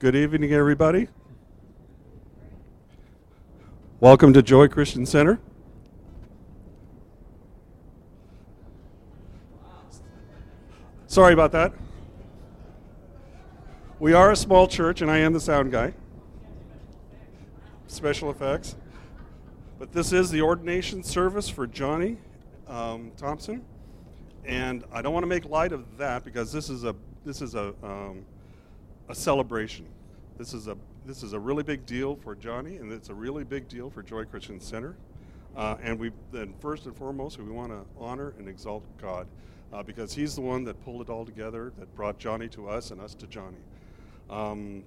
Good evening, everybody. Welcome to Joy Christian Center. Sorry about that. We are a small church, and I am the sound guy. Special effects. But this is the ordination service for Johnny um, Thompson, and I don't want to make light of that because this is a this is a um, a celebration. This is a this is a really big deal for Johnny, and it's a really big deal for Joy Christian Center. Uh, and we then first and foremost we want to honor and exalt God uh, because He's the one that pulled it all together, that brought Johnny to us and us to Johnny. Um,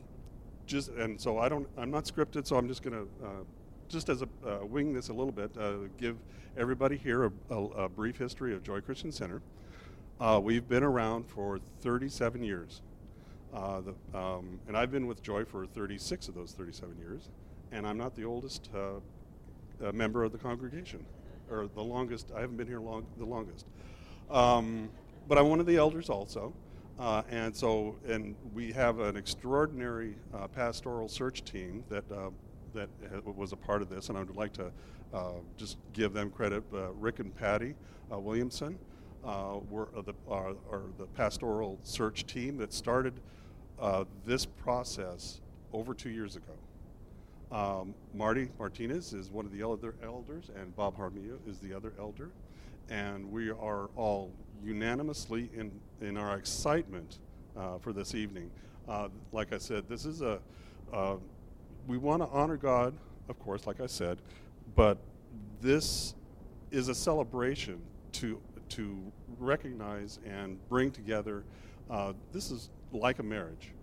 just and so I don't I'm not scripted, so I'm just to uh, just as a uh, wing this a little bit, uh, give everybody here a, a, a, brief history of Joy Christian Center. Uh, we've been around for 37 years. Uh, the, um, and I've been with Joy for 36 of those 37 years, and I'm not the oldest uh, member of the congregation, or the longest. I haven't been here long, the longest, um, but I'm one of the elders also. Uh, and so, and we have an extraordinary uh, pastoral search team that uh, that was a part of this, and I would like to uh, just give them credit. Rick and Patty Williamson were the are, are the pastoral search team that started uh, this process over two years ago. Um, Marty Martinez is one of the other elders, and Bob Harmia is the other elder. And we are all unanimously in, in our excitement uh, for this evening. Uh, like I said, this is a, uh, we want to honor God, of course, like I said, but this is a celebration to, to recognize and bring together. Uh, this is like a marriage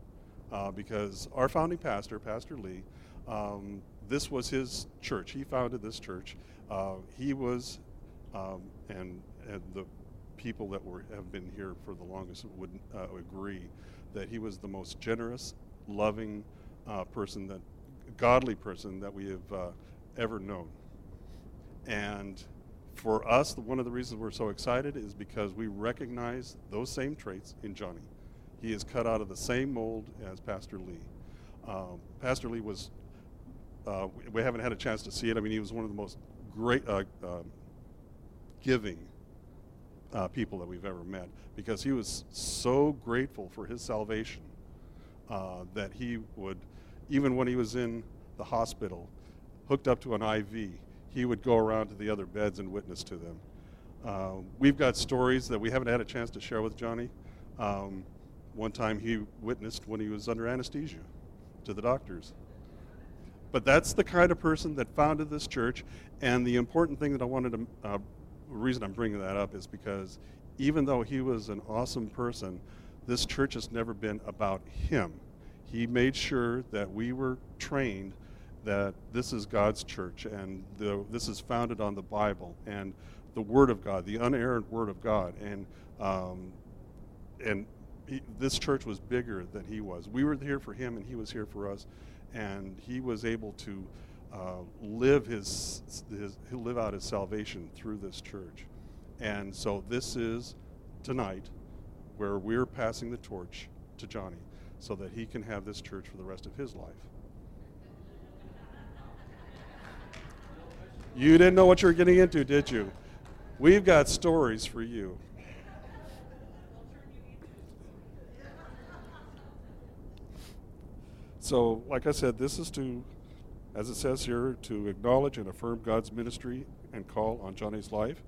uh, because our founding pastor, Pastor Lee, um, this was his church. He founded this church. Uh, he was, um, and, and the people that were, have been here for the longest would uh, agree that he was the most generous, loving uh, person, that godly person that we have uh, ever known. And for us, one of the reasons we're so excited is because we recognize those same traits in Johnny. He is cut out of the same mold as Pastor Lee. Um, Pastor Lee was, uh, we haven't had a chance to see it. I mean, he was one of the most great, uh, uh, giving uh, people that we've ever met because he was so grateful for his salvation uh, that he would, even when he was in the hospital, hooked up to an IV, he would go around to the other beds and witness to them. Uh, we've got stories that we haven't had a chance to share with Johnny. Um, one time he witnessed when he was under anesthesia to the doctors. But that's the kind of person that founded this church. And the important thing that I wanted to, uh, the reason I'm bringing that up is because even though he was an awesome person, this church has never been about him. He made sure that we were trained that this is God's church and the, this is founded on the Bible and the Word of God, the unerrant Word of God. And, um, and he, this church was bigger than he was. We were here for him, and he was here for us, and he was able to uh, live his, his live out his salvation through this church. And so this is tonight where we're passing the torch to Johnny so that he can have this church for the rest of his life. You didn't know what you were getting into, did you? We've got stories for you. So, like I said, this is to, as it says here, to acknowledge and affirm God's ministry and call on Johnny's life,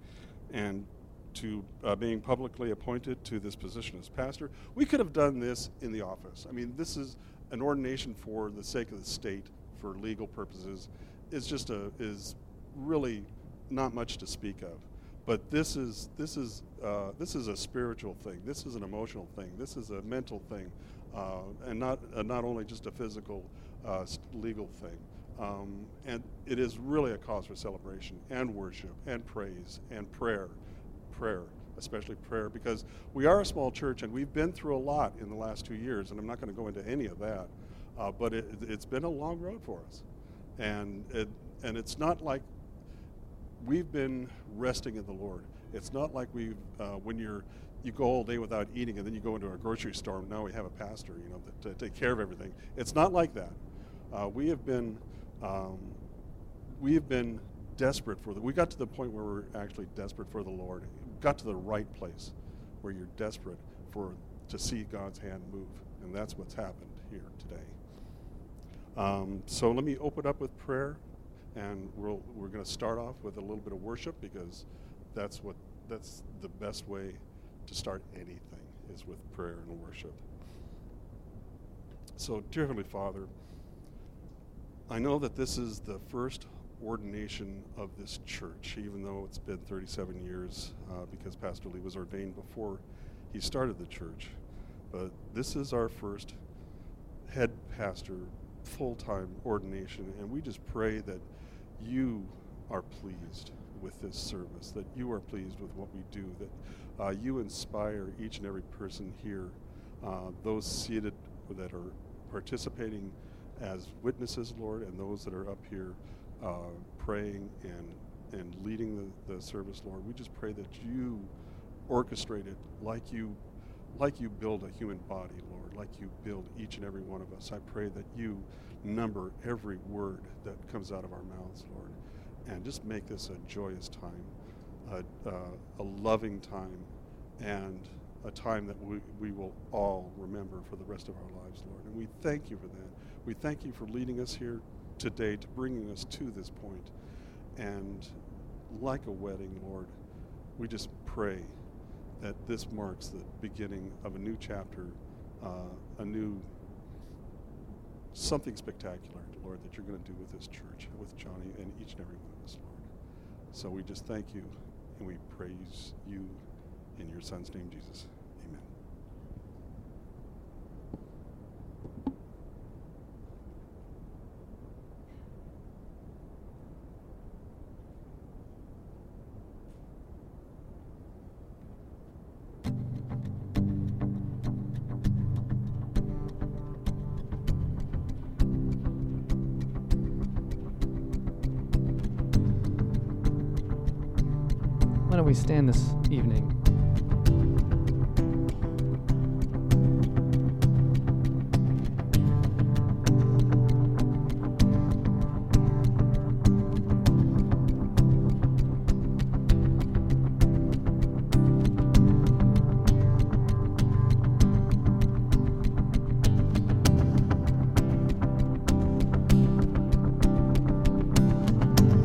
and to uh, being publicly appointed to this position as pastor. We could have done this in the office. I mean, this is an ordination for the sake of the state, for legal purposes. Is just a is really not much to speak of. But this is this is uh, this is a spiritual thing. This is an emotional thing. This is a mental thing and not uh, not only just a physical uh, legal thing. Um, and it is really a cause for celebration and worship and praise and prayer, prayer, especially prayer, because we are a small church and we've been through a lot in the last two years, and I'm not going to go into any of that, uh, but it, has been a long road for us, and it, and it's not like we've been resting in the Lord. It's not like we uh, when you're you go all day without eating, and then you go into a grocery store. And now we have a pastor, you know, to take care of everything. It's not like that. Uh, we have been, um, we have been desperate for the. We got to the point where we're actually desperate for the Lord. got to the right place where you're desperate for to see God's hand move, and that's what's happened here today. Um, so let me open up with prayer, and we'll, we're going to start off with a little bit of worship because that's what that's the best way to start anything is with prayer and worship. So, dear Heavenly Father, I know that this is the first ordination of this church, even though it's been 37 years uh, because Pastor Lee was ordained before he started the church. But this is our first head pastor full time ordination, and we just pray that you are pleased with this service, that you are pleased with what we do, that uh, you inspire each and every person here, uh, those seated that are participating as witnesses, Lord, and those that are up here uh, praying and, and leading the, the service, Lord. We just pray that you orchestrate it like you like you build a human body, Lord, like you build each and every one of us. I pray that you number every word that comes out of our mouths, Lord, and just make this a joyous time, a, uh, a loving time, and a time that we, we will all remember for the rest of our lives, Lord. And we thank you for that. We thank you for leading us here today, to bringing us to this point. And like a wedding, Lord, we just pray that this marks the beginning of a new chapter, uh, a new something spectacular, Lord, that you're going to do with this church, with Johnny and each and every one of us, Lord. So we just thank you and we praise you in your Son's name, Jesus. Stand this evening?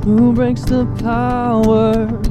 Who breaks the power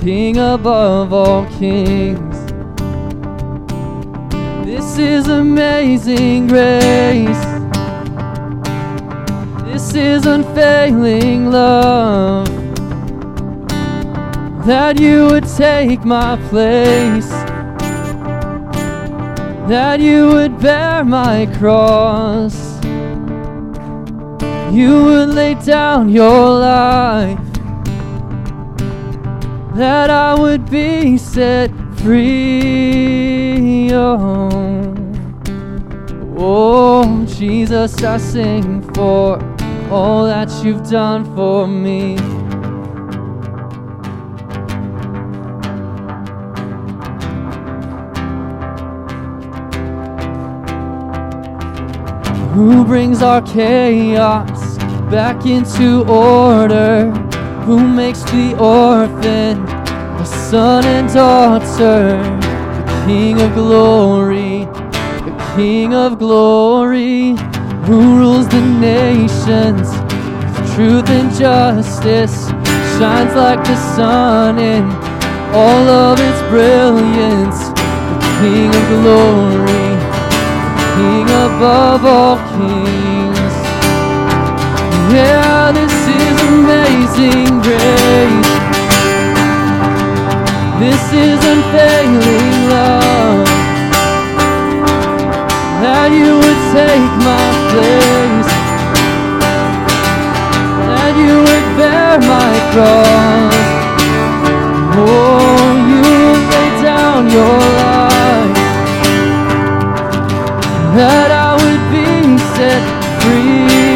King above all kings. This is amazing grace. This is unfailing love. That you would take my place. That you would bear my cross. You would lay down your life that I would be set free. Oh, oh Jesus, I sing for all that you've done for me. Who brings our chaos back into order? Who makes the orphan a son and daughter, the King of glory, the King of glory, who rules the nations with truth and justice, shines like the sun in all of its brilliance, the King of glory, the King above all kings. Yeah, this is amazing grace. This is unfailing love that you would take my place, that you would bear my cross. Oh, you lay down your life that I would be set free.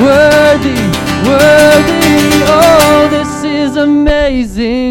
worthy, worthy. Oh, this is amazing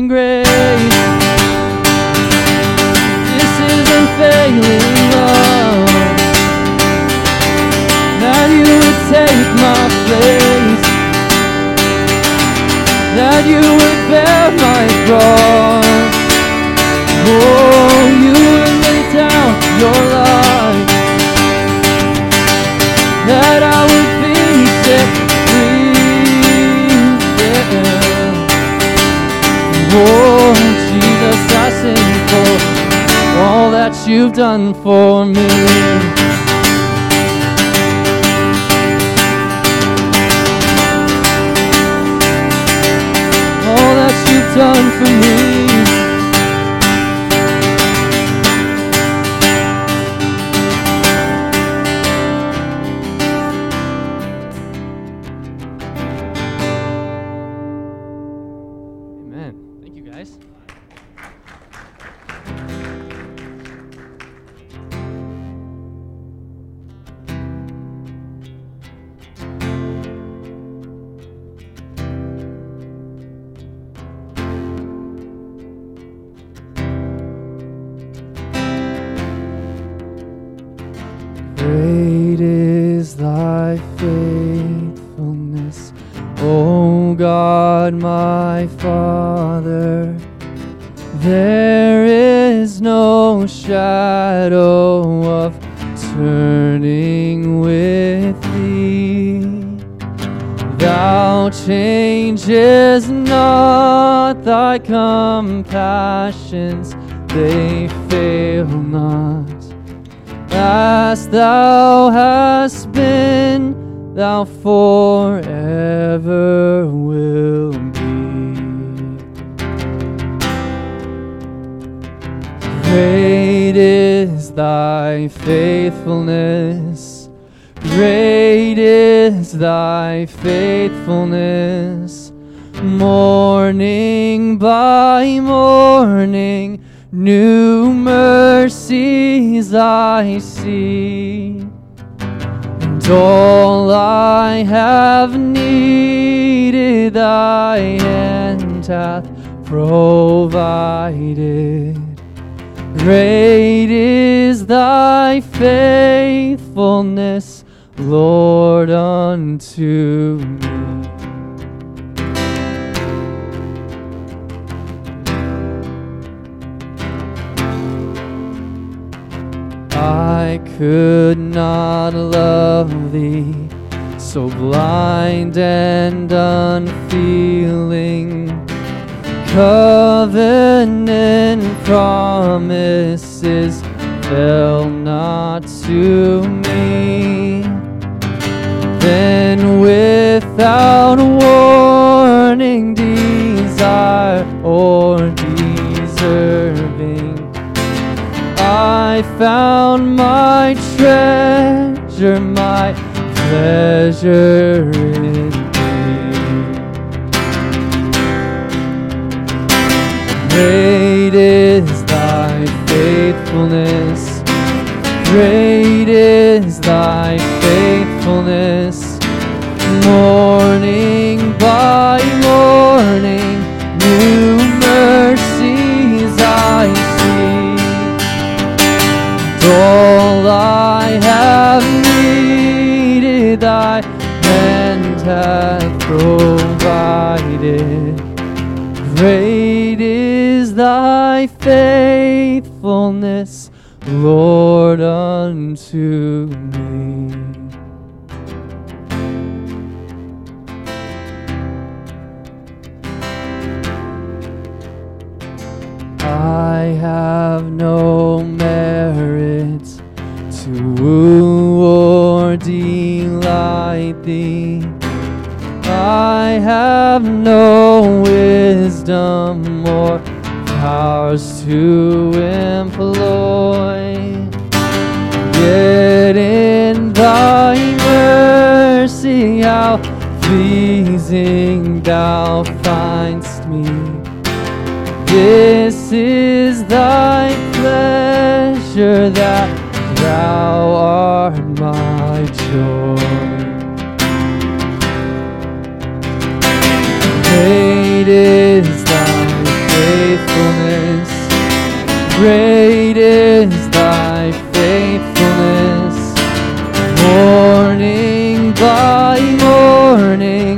done for me. All that you've done for me. I see. And all I have needed, thy hand hath provided. Great is thy faithfulness, Lord, unto me. Could not love thee, so blind and unfeeling. covenant promises fell not to me. Then without warning, found my treasure, my pleasure in thee. Great is thy faithfulness. Great is thy faithfulness. Faithfulness, Lord, unto me. I have no merit to woo or delight thee. I have no wisdom or powers to employ. Yet in thy mercy, how pleasing thou find'st me. This is thy pleasure that thou art my joy. Great is faithfulness. Great is thy faithfulness. Morning by morning,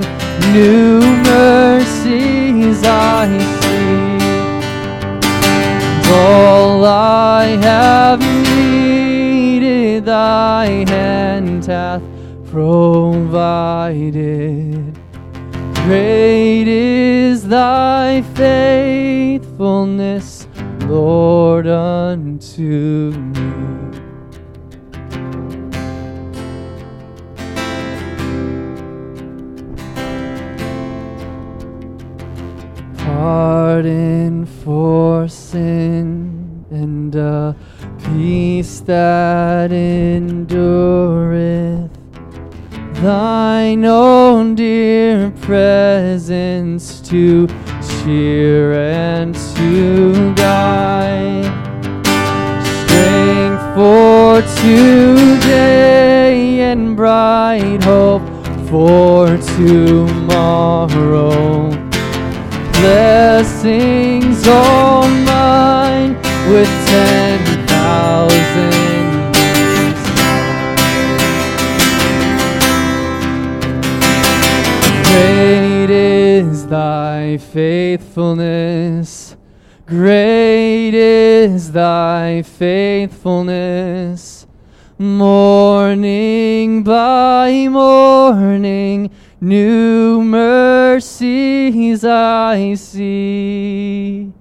new mercies I see. And all I have needed, thy hand hath provided. Great thy faithfulness, Lord, unto me. Pardon for sin and a peace that endureth thine own dear presence to cheer and to guide. Strength for today and bright hope for tomorrow. Blessings all mine with ten thousand Great is thy faithfulness. Great is thy faithfulness. Morning by morning, new mercies I see.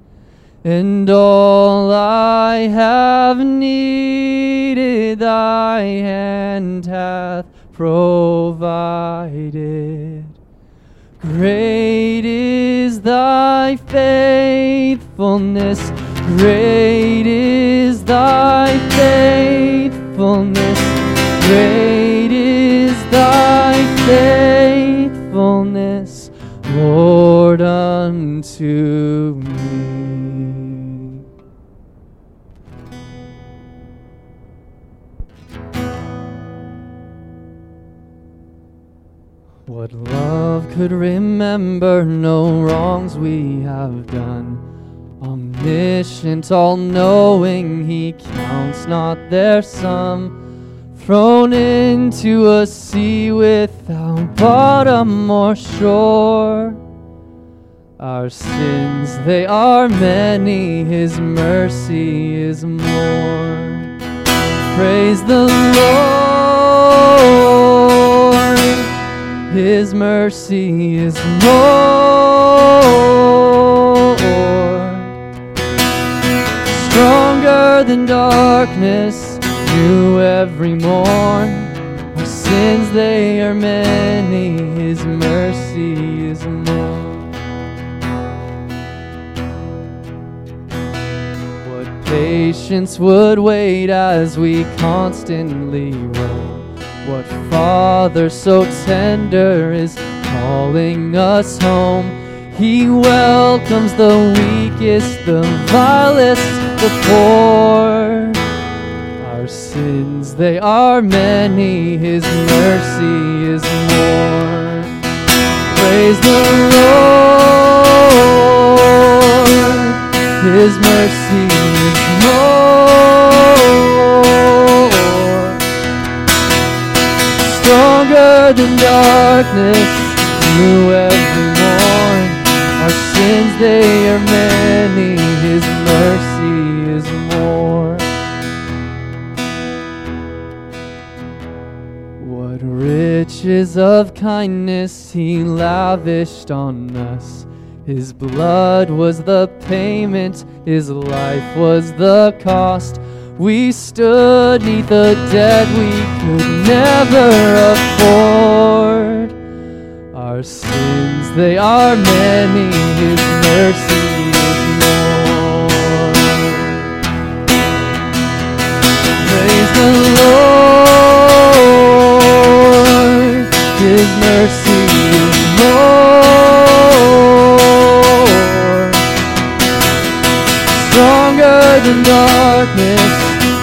And all I have needed, thy hand hath provided. Great is thy faithfulness. Great is thy faithfulness. Great is thy faithfulness, Lord, unto me. Love could remember no wrongs we have done? Omniscient, all knowing, he counts not their sum. Thrown into a sea without bottom or shore. Our sins, they are many, his mercy is more. Praise the Lord. His mercy is more. Stronger than darkness, new every morn. Our sins, they are many, His mercy is more. What patience would wait as we constantly roam. What Father so tender is calling us home. He welcomes the weakest, the vilest, the poor. Our sins, they are many, His mercy is more. Praise the Lord, His mercy is more. Stronger than darkness, new every morn. Our sins, they are many, His mercy is more. What riches of kindness he lavished on us. His blood was the payment, his life was the cost. We stood neath a debt we could never afford. Our sins, they are many, his mercy is more. Praise the Lord, His mercy is more. Stronger than darkness,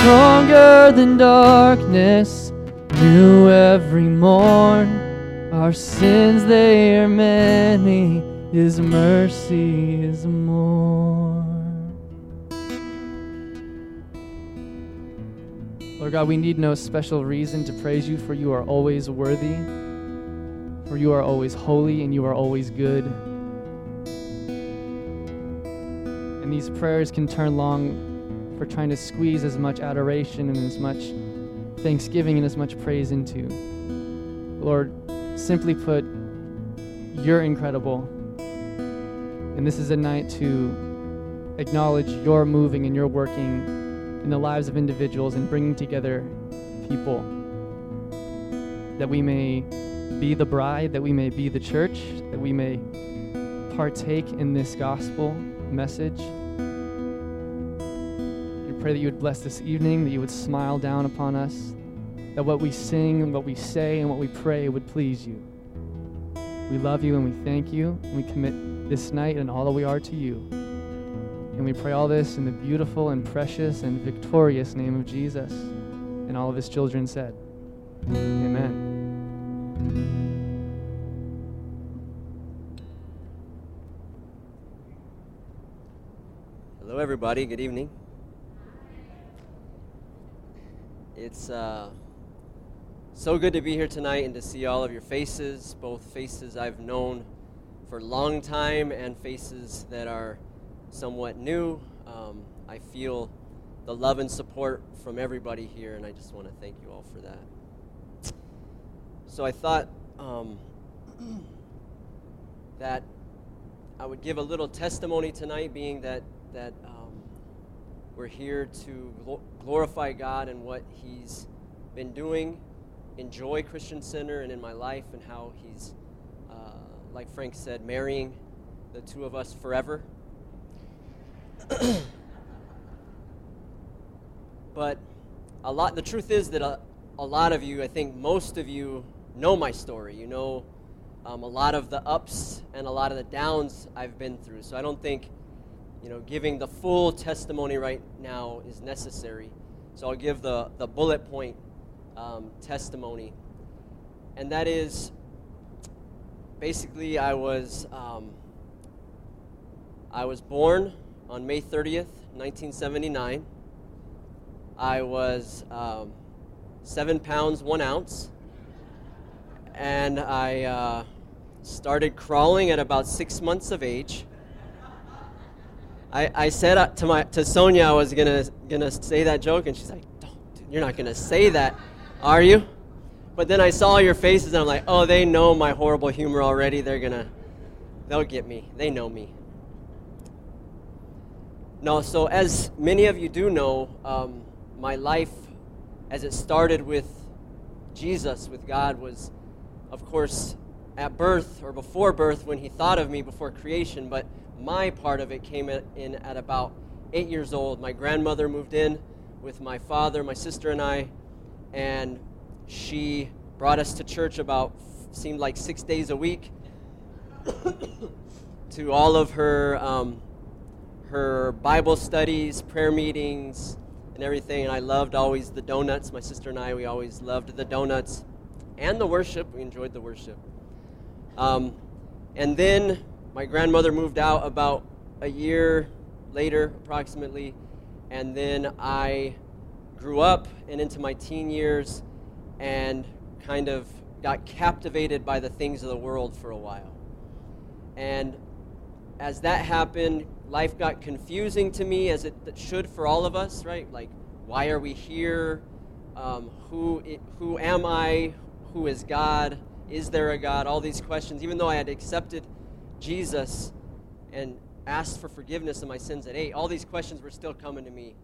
Stronger than darkness, new every morn. Our sins, they are many. His mercy is more. Lord God, we need no special reason to praise you, for you are always worthy, for you are always holy, and you are always good. And these prayers can turn long for trying to squeeze as much adoration and as much thanksgiving and as much praise into. Lord, simply put, you're incredible. And this is a night to acknowledge your moving and your working in the lives of individuals and bringing together people. That we may be the bride, that we may be the church, that we may partake in this gospel message. Pray that you would bless this evening, that you would smile down upon us, that what we sing and what we say and what we pray would please you. We love you and we thank you, and we commit this night and all that we are to you. And we pray all this in the beautiful and precious and victorious name of Jesus. And all of his children said, Amen. Hello, everybody. Good evening. It's uh, so good to be here tonight and to see all of your faces, both faces I've known for a long time and faces that are somewhat new. Um, I feel the love and support from everybody here, and I just want to thank you all for that. So I thought um, that I would give a little testimony tonight, being that that um, we're here to glorify God and what He's been doing, in Joy Christian Center and in my life, and how He's, uh, like Frank said, marrying the two of us forever. but a lot. The truth is that a, a lot of you, I think most of you, know my story. You know um, a lot of the ups and a lot of the downs I've been through. So I don't think, you know, giving the full testimony right now is necessary. So I'll give the, the bullet point um, testimony. And that is basically, I was um, I was born on May 30th, 1979. I was um, seven pounds one ounce, and I uh, started crawling at about six months of age. I, I said uh, to my to Sonia I was gonna gonna say that joke, and she's like, "Don't, you're not gonna say that, are you?" But then I saw your faces, and I'm like, "Oh, they know my horrible humor already. They're gonna, they'll get me. They know me." No, so as many of you do know, um, my life, as it started with Jesus, with God, was, of course, at birth or before birth when He thought of me before creation, but my part of it came in at about eight years old. My grandmother moved in with my father, my sister, and I, and she brought us to church about seemed like six days a week to all of her um, her Bible studies, prayer meetings, and everything. And I loved always the donuts. My sister and I, we always loved the donuts and the worship. We enjoyed the worship. Um, and then my grandmother moved out about a year later, approximately, and then I grew up and into my teen years and kind of got captivated by the things of the world for a while. And as that happened, life got confusing to me, as it should for all of us, right? Like, why are we here? Um, who, who am I? Who is God? Is there a God? All these questions, even though I had accepted Jesus and asked for forgiveness of my sins at eight, all these questions were still coming to me.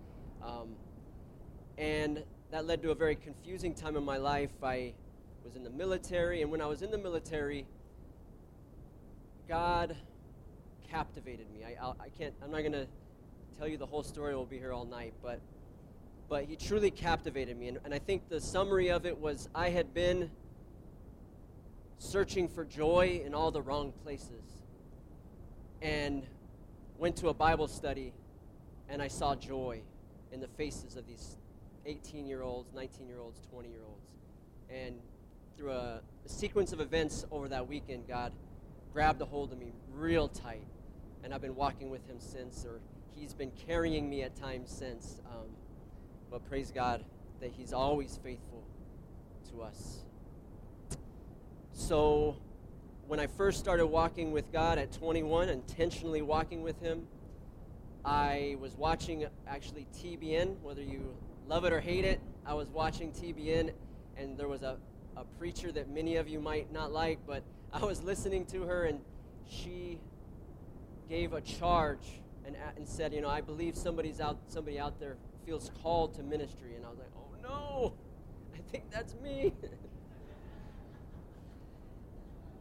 Um, and that led to a very confusing time in my life. I was in the military, and when I was in the military, God captivated me. I, I can't, I'm not going to tell you the whole story, we'll be here all night, but, but He truly captivated me. And, and I think the summary of it was I had been searching for joy in all the wrong places and went to a Bible study and I saw joy in the faces of these 18 year olds, 19 year olds, 20 year olds. And through a, a, sequence of events over that weekend, God grabbed a hold of me real tight. And I've been walking with Him since, or He's been carrying me at times since. Um, but praise God that He's always faithful to us. So when I first started walking with God at 21, intentionally walking with Him, I was watching actually TBN, whether you love it or hate it. I was watching TBN, and there was a, a preacher that many of you might not like, but I was listening to her, and she gave a charge and, and said, You know, I believe somebody's out, somebody out there feels called to ministry. And I was like, Oh no, I think that's me.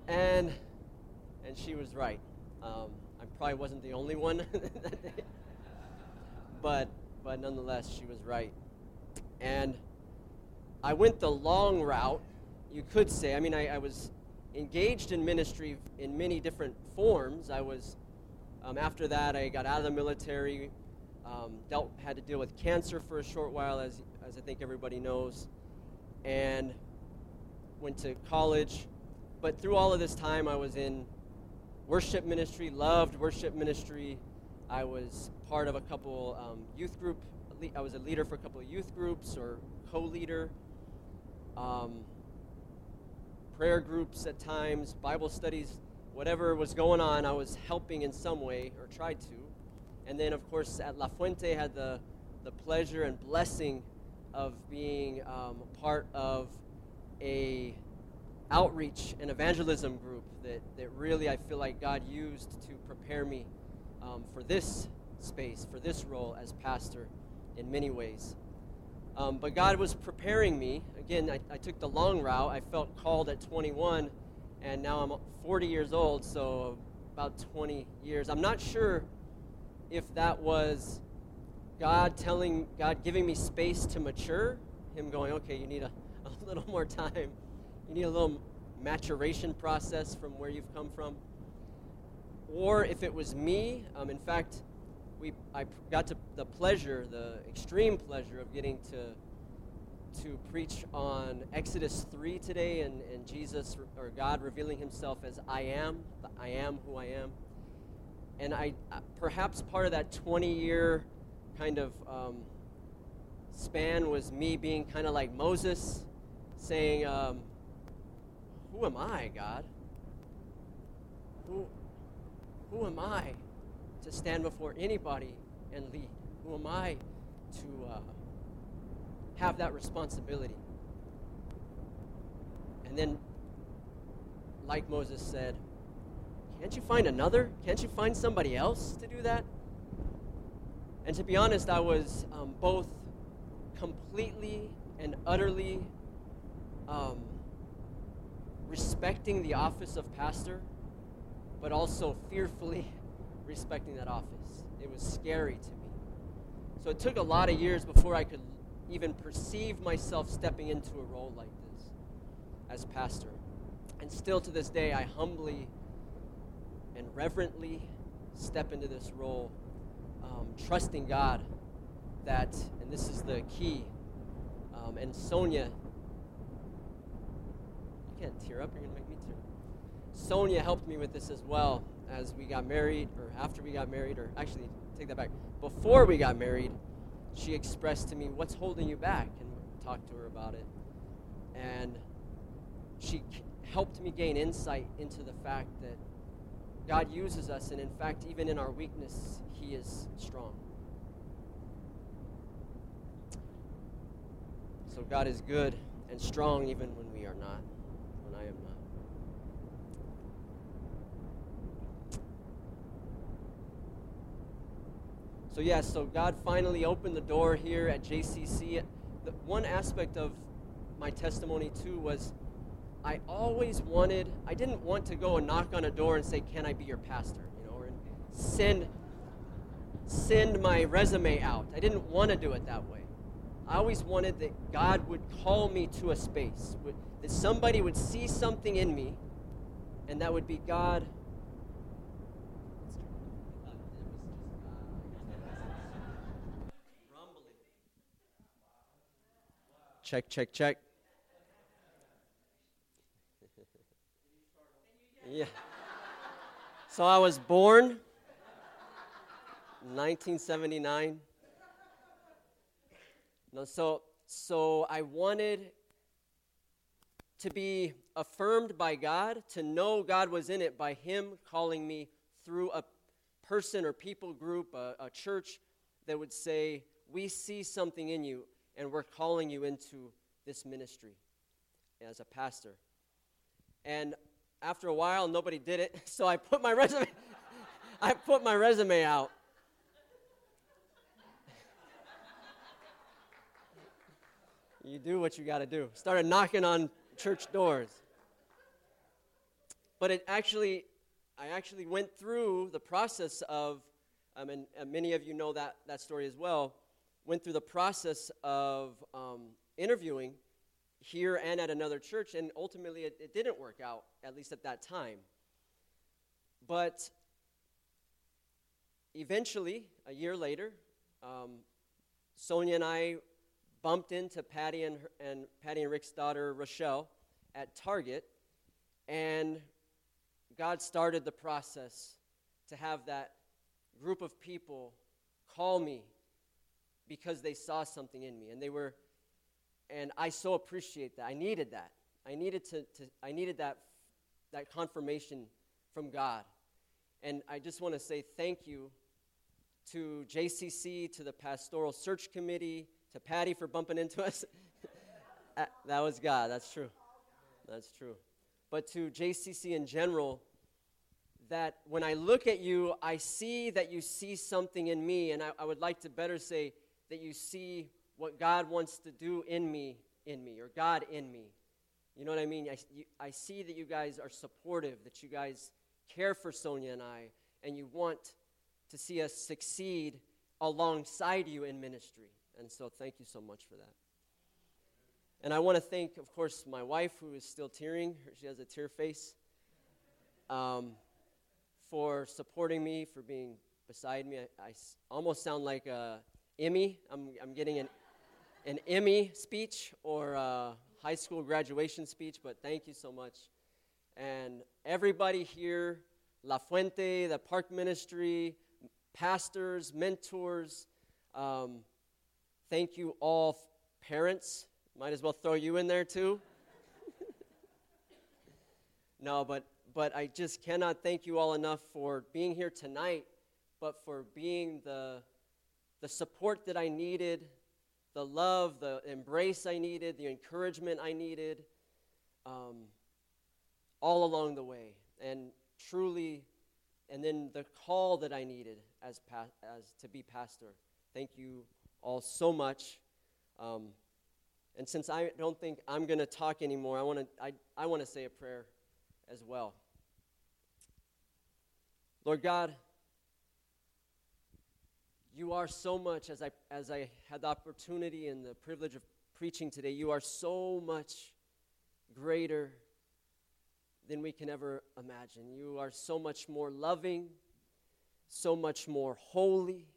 And and she was right. Um, I probably wasn't the only one that day, but but nonetheless, she was right. And I went the long route, you could say. I mean, I, I was engaged in ministry in many different forms. I was um, after that, I got out of the military. Um, dealt had to deal with cancer for a short while, as as I think everybody knows, and went to college but through all of this time, I was in worship ministry, loved worship ministry. I was part of a couple um, youth group. I was a leader for a couple of youth groups or co-leader. Um, prayer groups at times, Bible studies, whatever was going on, I was helping in some way or tried to. And then, of course, at La Fuente, had the the pleasure and blessing of being um, part of a outreach and evangelism group that, that really I feel like God used to prepare me um, for this space, for this role as pastor in many ways. Um, but God was preparing me. Again, I, I, took the long route. I felt called at 21, and now I'm 40 years old, so about 20 years. I'm not sure if that was God telling, God giving me space to mature, Him going, okay, you need a, a little more time you need a little maturation process from where you've come from. Or if it was me, um, in fact, we, I got to the pleasure, the extreme pleasure of getting to, to preach on Exodus 3 today and, and Jesus or God revealing himself as I am, the I am who I am. And I uh, perhaps part of that 20 year kind of um, span was me being kind of like Moses, saying, um, Who am I, God? Who, who am I to stand before anybody and lead? Who am I to uh, have that responsibility? And then, like Moses said, can't you find another? Can't you find somebody else to do that? And to be honest, I was um, both completely and utterly um, respecting the office of pastor, but also fearfully respecting that office. It was scary to me. So it took a lot of years before I could even perceive myself stepping into a role like this as pastor. And still to this day, I humbly and reverently step into this role, um, trusting God that, and this is the key, um, and Sonia, can't tear up, you're going to make me tear Sonia helped me with this as well as we got married, or after we got married, or actually, take that back. Before we got married, she expressed to me, What's holding you back? And talked to her about it. And she helped me gain insight into the fact that God uses us, and in fact, even in our weakness, He is strong. So God is good and strong even when we are not, when I am not. So, yes, yeah, so God finally opened the door here at JCC. The one aspect of my testimony, too, was I always wanted, I didn't want to go and knock on a door and say, Can I be your pastor? You know, or send, send my resume out. I didn't want to do it that way. I always wanted that God would call me to a space, that somebody would see something in me, and that would be God. Check, check, check. Yeah. So I was born 1979. No, so so I wanted to be affirmed by God, to know God was in it by Him calling me through a person or people group, a, a church that would say, We see something in you, and we're calling you into this ministry as a pastor. And after a while, nobody did it, so I put my resume. I put my resume out. you do what you got to do. Started knocking on church doors. But it actually, I actually went through the process of, um, and, and, many of you know that, that story as well, went through the process of um, interviewing here and at another church, and ultimately it, it didn't work out, at least at that time. But eventually, a year later, um, Sonia and I bumped into Patty and, her, and Patty and Rick's daughter Rochelle at Target, and God started the process to have that group of people call me because they saw something in me, and they were and I so appreciate that. I needed that. I needed to, to I needed that that confirmation from God. And I just want to say thank you to JCC, to the pastoral search committee, to Patty for bumping into us. that was God. That's true. That's true. But to JCC in general, that when I look at you, I see that you see something in me, and I, I would like to better say that you see what God wants to do in me, in me, or God in me. You know what I mean? I, you, I see that you guys are supportive, that you guys care for Sonia and I, and you want to see us succeed alongside you in ministry. And so thank you so much for that. And I want to thank, of course, my wife, who is still tearing. She has a tear face. Um, for supporting me, for being beside me. I, I almost sound like a Emmy. I'm, I'm getting an an Emmy speech or a high school graduation speech, but thank you so much. And everybody here, La Fuente, the park ministry, pastors, mentors, um, thank you all, parents. Might as well throw you in there too. no, but but I just cannot thank you all enough for being here tonight, but for being the the support that I needed, the love, the embrace I needed, the encouragement I needed, um, all along the way, and truly, and then the call that I needed as pa- as to be pastor. Thank you all so much. Um, and since I don't think I'm going to talk anymore, I want to I, I want to say a prayer as well. Lord God, you are so much as I as I had the opportunity and the privilege of preaching today, you are so much greater than we can ever imagine. You are so much more loving, so much more holy,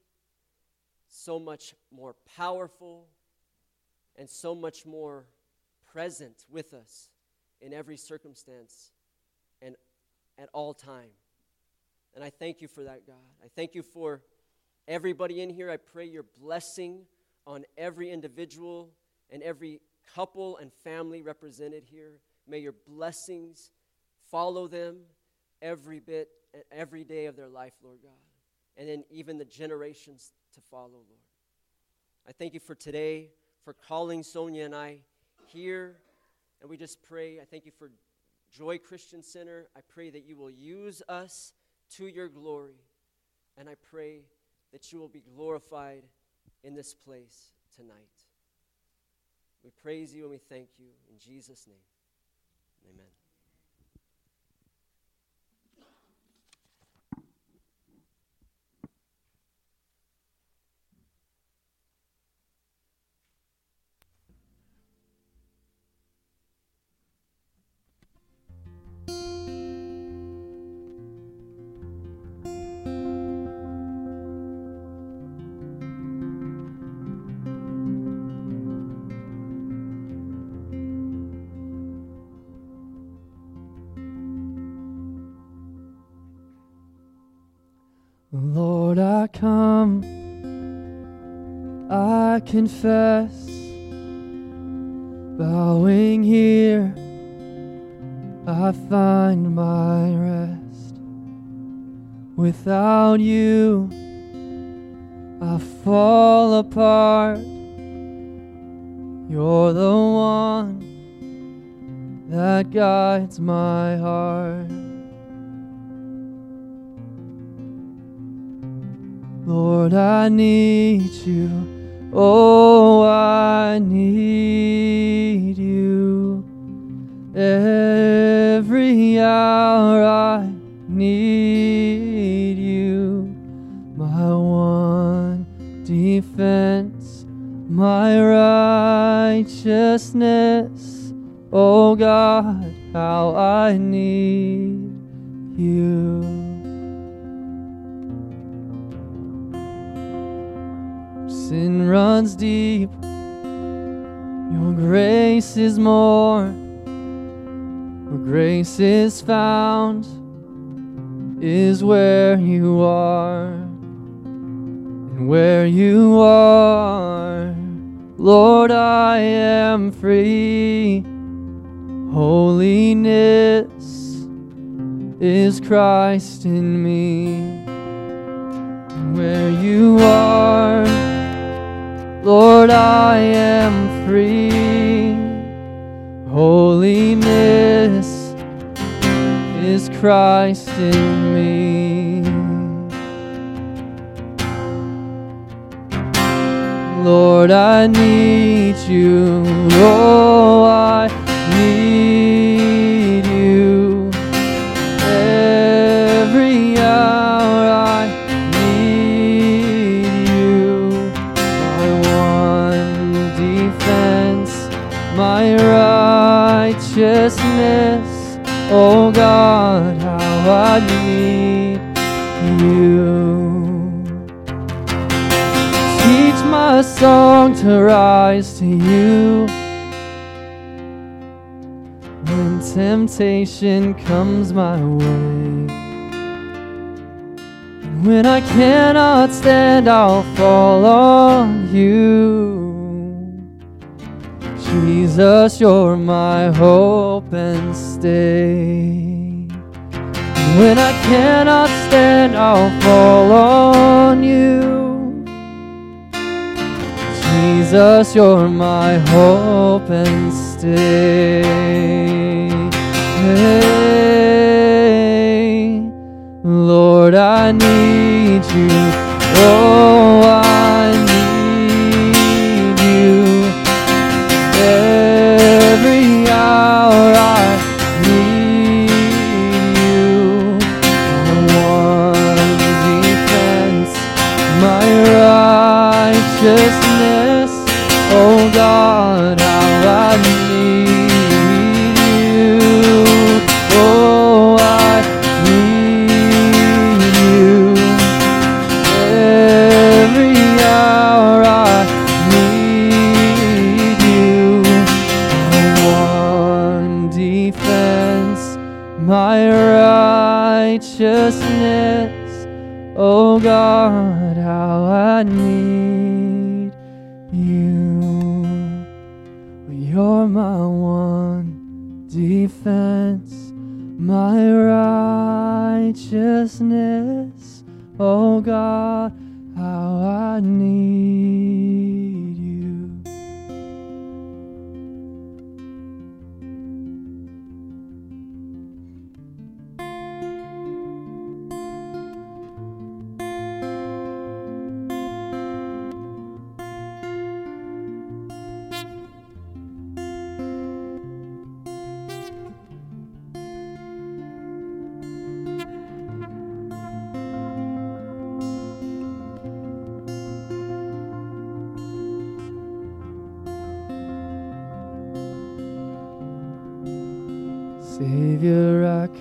so much more powerful and so much more present with us in every circumstance and at all time. And I thank you for that, God. I thank you for everybody in here. I pray your blessing on every individual and every couple and family represented here. May your blessings follow them every bit, every day of their life, Lord God. And then even the generations to follow, Lord. I thank you for today for calling Sonia and I here. And we just pray. I thank you for Joy Christian Center. I pray that you will use us to your glory. And I pray that you will be glorified in this place tonight. We praise you and we thank you. In Jesus' name, amen. Confess, bowing here, I find my rest. Without you, I fall apart. You're the one that guides my heart. Lord, I need you. Oh, I need you. Every hour I need you. My one defense, my righteousness. Oh God, how I need you. Sin runs deep. Your grace is more. Where grace is found is where you are. And where you are, Lord, I am free. Holiness is Christ in me. Where you are, Lord, I am free. Holiness is Christ in me. Lord, I need you. Oh, I Oh God, how I need you. Teach my song to rise to you. When temptation comes my way, when I cannot stand, I'll fall on you. Jesus, you're my hope and stay. When I cannot stand, I'll fall on you. Jesus, you're my hope and stay. Hey, Lord, I need you. Oh, I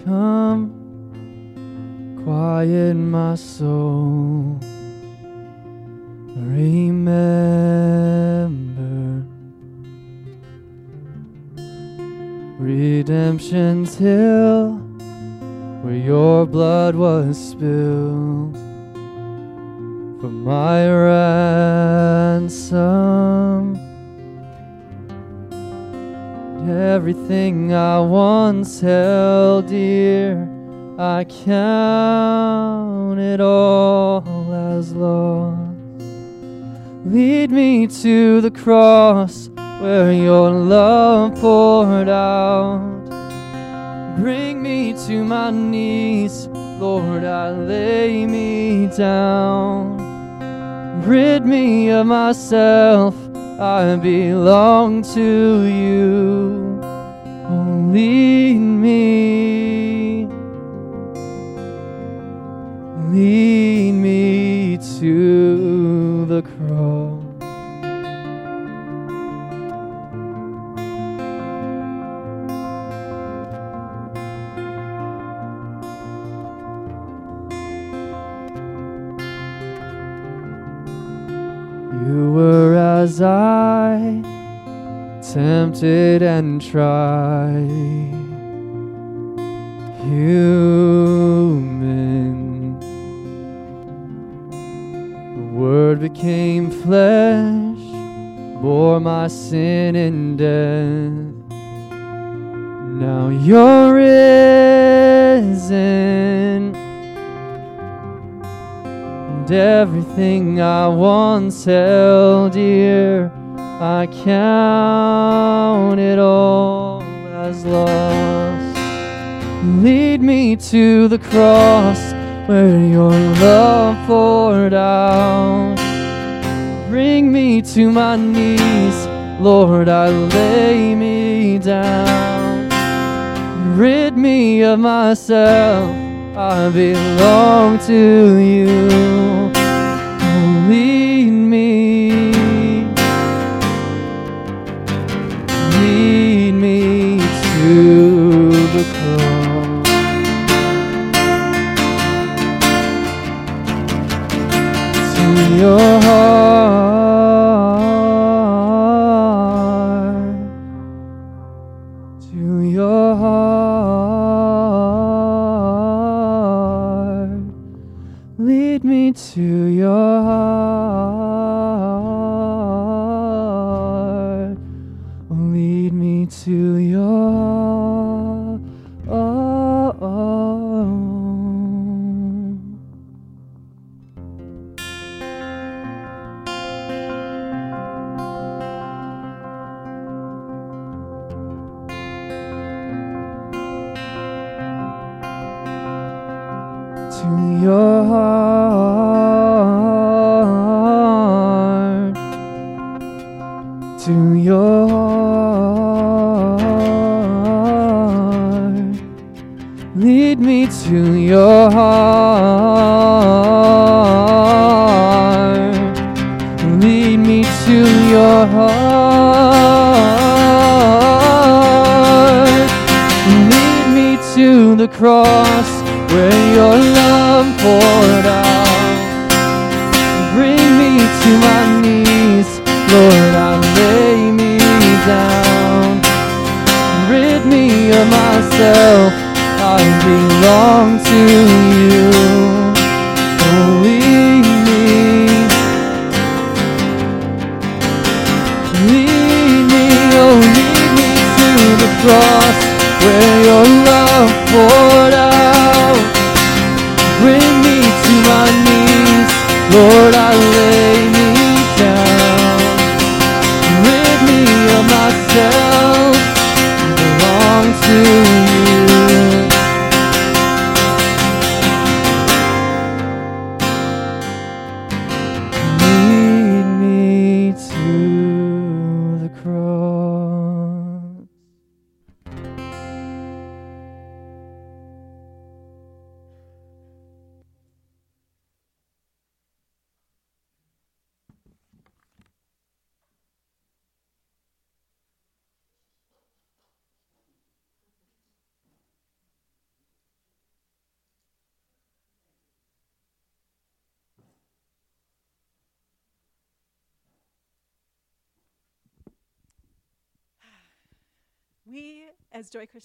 come, quiet my soul. Remember redemption's hill where your blood was spilled for my ransom. Everything I once held dear, I count it all as lost. Lead me to the cross where your love poured out. Bring me to my knees, Lord, I lay me down. Rid me of myself, I belong to you. Lead me, lead me to the cross. You were as I, tempted and tried, human. The Word became flesh, bore my sin and death. Now you're risen and everything I once held dear, I count it all as lost. Lead me to the cross where your love poured out. Bring me to my knees, Lord, I lay me down. Rid me of myself, I belong to you. lead me to your heart.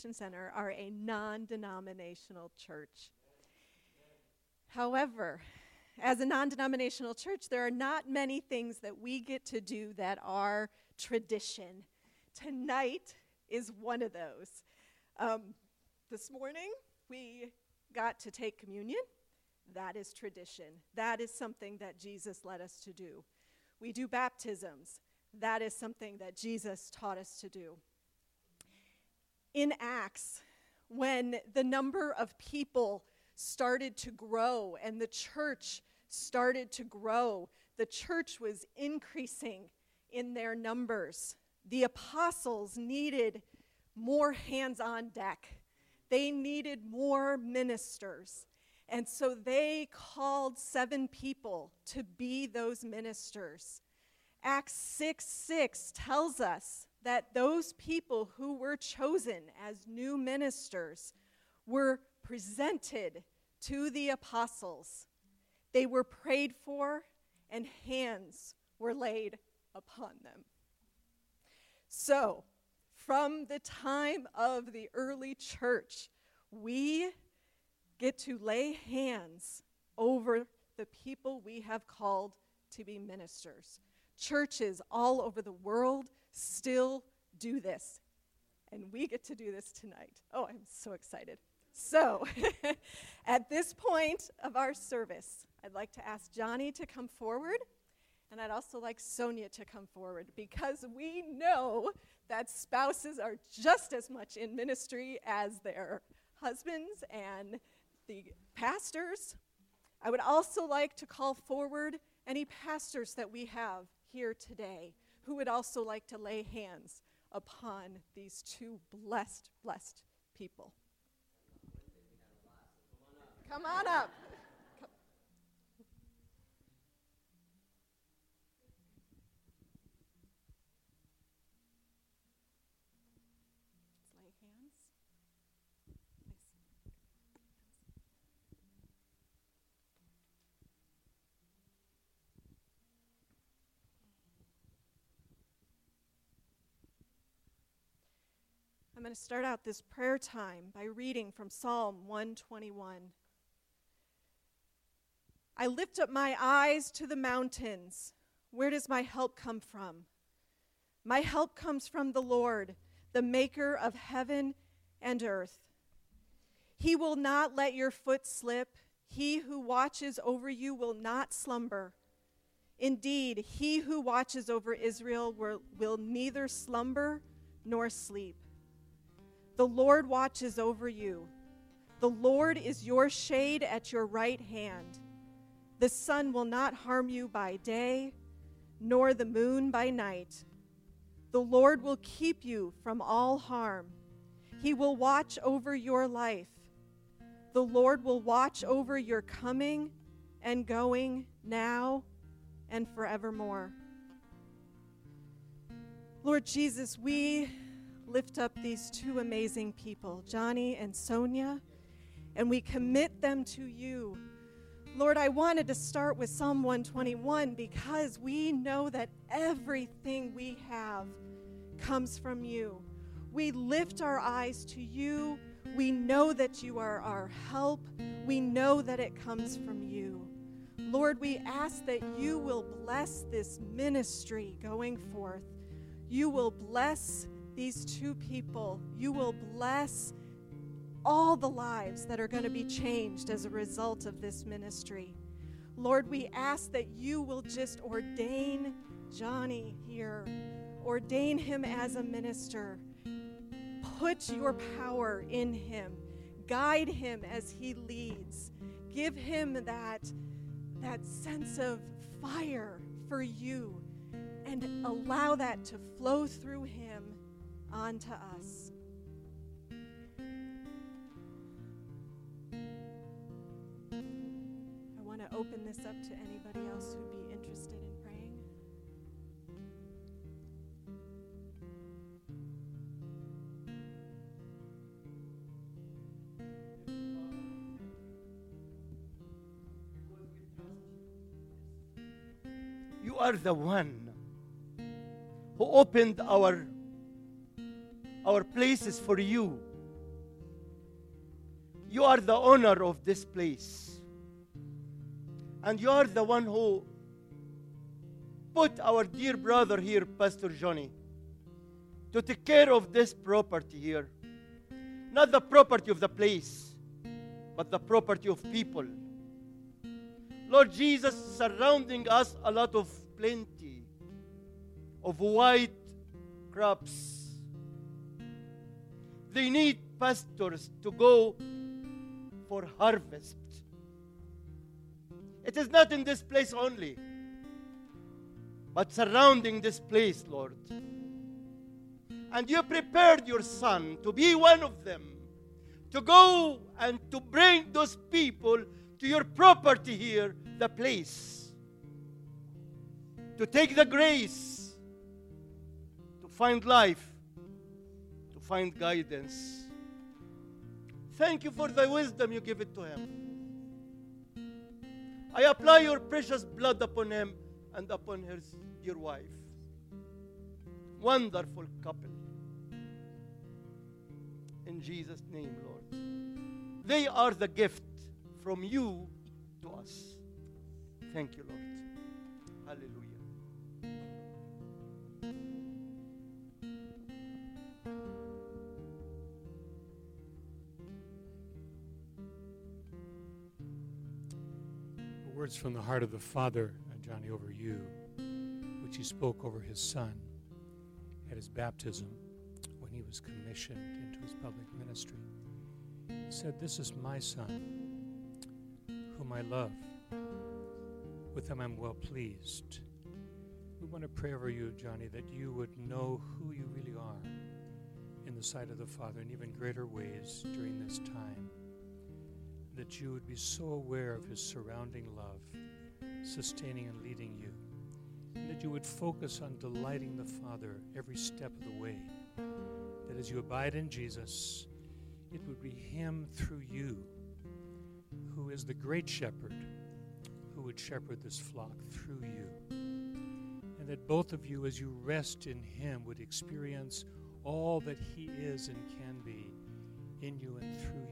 Christian Center, are a non denominational church. However, as a non denominational church, there are not many things that we get to do that are tradition. Tonight is one of those. Um, this morning, we got to take communion. That is tradition. That is something that Jesus led us to do. We do baptisms. That is something that Jesus taught us to do in Acts, when the number of people started to grow and the church started to grow, the church was increasing in their numbers. The apostles needed more hands on deck, they needed more ministers. And so they called seven people to be those ministers. Acts 6 6 tells us that those people who were chosen as new ministers were presented to the apostles. They were prayed for, and hands were laid upon them. So, from the time of the early church, we get to lay hands over the people we have called to be ministers. Churches all over the world still do this. And we get to do this tonight. Oh, I'm so excited. So, at this point of our service, I'd like to ask Johnny to come forward, and I'd also like Sonia to come forward because we know that spouses are just as much in ministry as their husbands and the pastors. I would also like to call forward any pastors that we have here today who would also like to lay hands upon these two blessed, blessed people. Come on up. I'm going to start out this prayer time by reading from Psalm 121. I lift up my eyes to the mountains. Where does my help come from? My help comes from the Lord, the maker of heaven and earth. He will not let your foot slip. He who watches over you will not slumber. Indeed, he who watches over Israel will, will neither slumber nor sleep. The Lord watches over you. The Lord is your shade at your right hand. The sun will not harm you by day, nor the moon by night. The Lord will keep you from all harm. He will watch over your life. The Lord will watch over your coming and going now and forevermore. Lord Jesus, we lift up these two amazing people, Johnny and Sonia, and we commit them to you. Lord, I wanted to start with Psalm 121 because we know that everything we have comes from you. We lift our eyes to you. We know that you are our help. We know that it comes from you. Lord, we ask that you will bless this ministry going forth. You will bless these two people. You will bless all the lives that are going to be changed as a result of this ministry. Lord, we ask that you will just ordain Johnny here, ordain him as a minister. Put your power in him, guide him as he leads. Give him that, that sense of fire for you and allow that to flow through him onto us. I want to open this up to anybody else who'd be interested in praying. You are the one who opened our our place is for you. You are the owner of this place. And you are the one who put our dear brother here, Pastor Johnny, to take care of this property here. Not the property of the place, but the property of people. Lord Jesus, surrounding us a lot of plenty of white crops. They need pastors to go for harvest. It is not in this place only, but surrounding this place, Lord. And you prepared your son to be one of them, to go and to bring those people to your property here, the place, to take the grace, to find life, find guidance. Thank you for the wisdom you give it to him. I apply your precious blood upon him and upon his dear wife. Wonderful couple. In Jesus' name, Lord. They are the gift from you to us. Thank you, Lord. Hallelujah. Words from the heart of the Father, uh, Johnny, over you, which he spoke over his son at his baptism when he was commissioned into his public ministry. He said, This is my son, whom I love. With him I'm well pleased. We want to pray over you, Johnny, that you would know who you really are in the sight of the Father in even greater ways during this time that you would be so aware of His surrounding love, sustaining and leading you, and that you would focus on delighting the Father every step of the way. That as you abide in Jesus, it would be Him through you who is the great shepherd who would shepherd this flock through you. And that both of you, as you rest in Him, would experience all that He is and can be in you and through you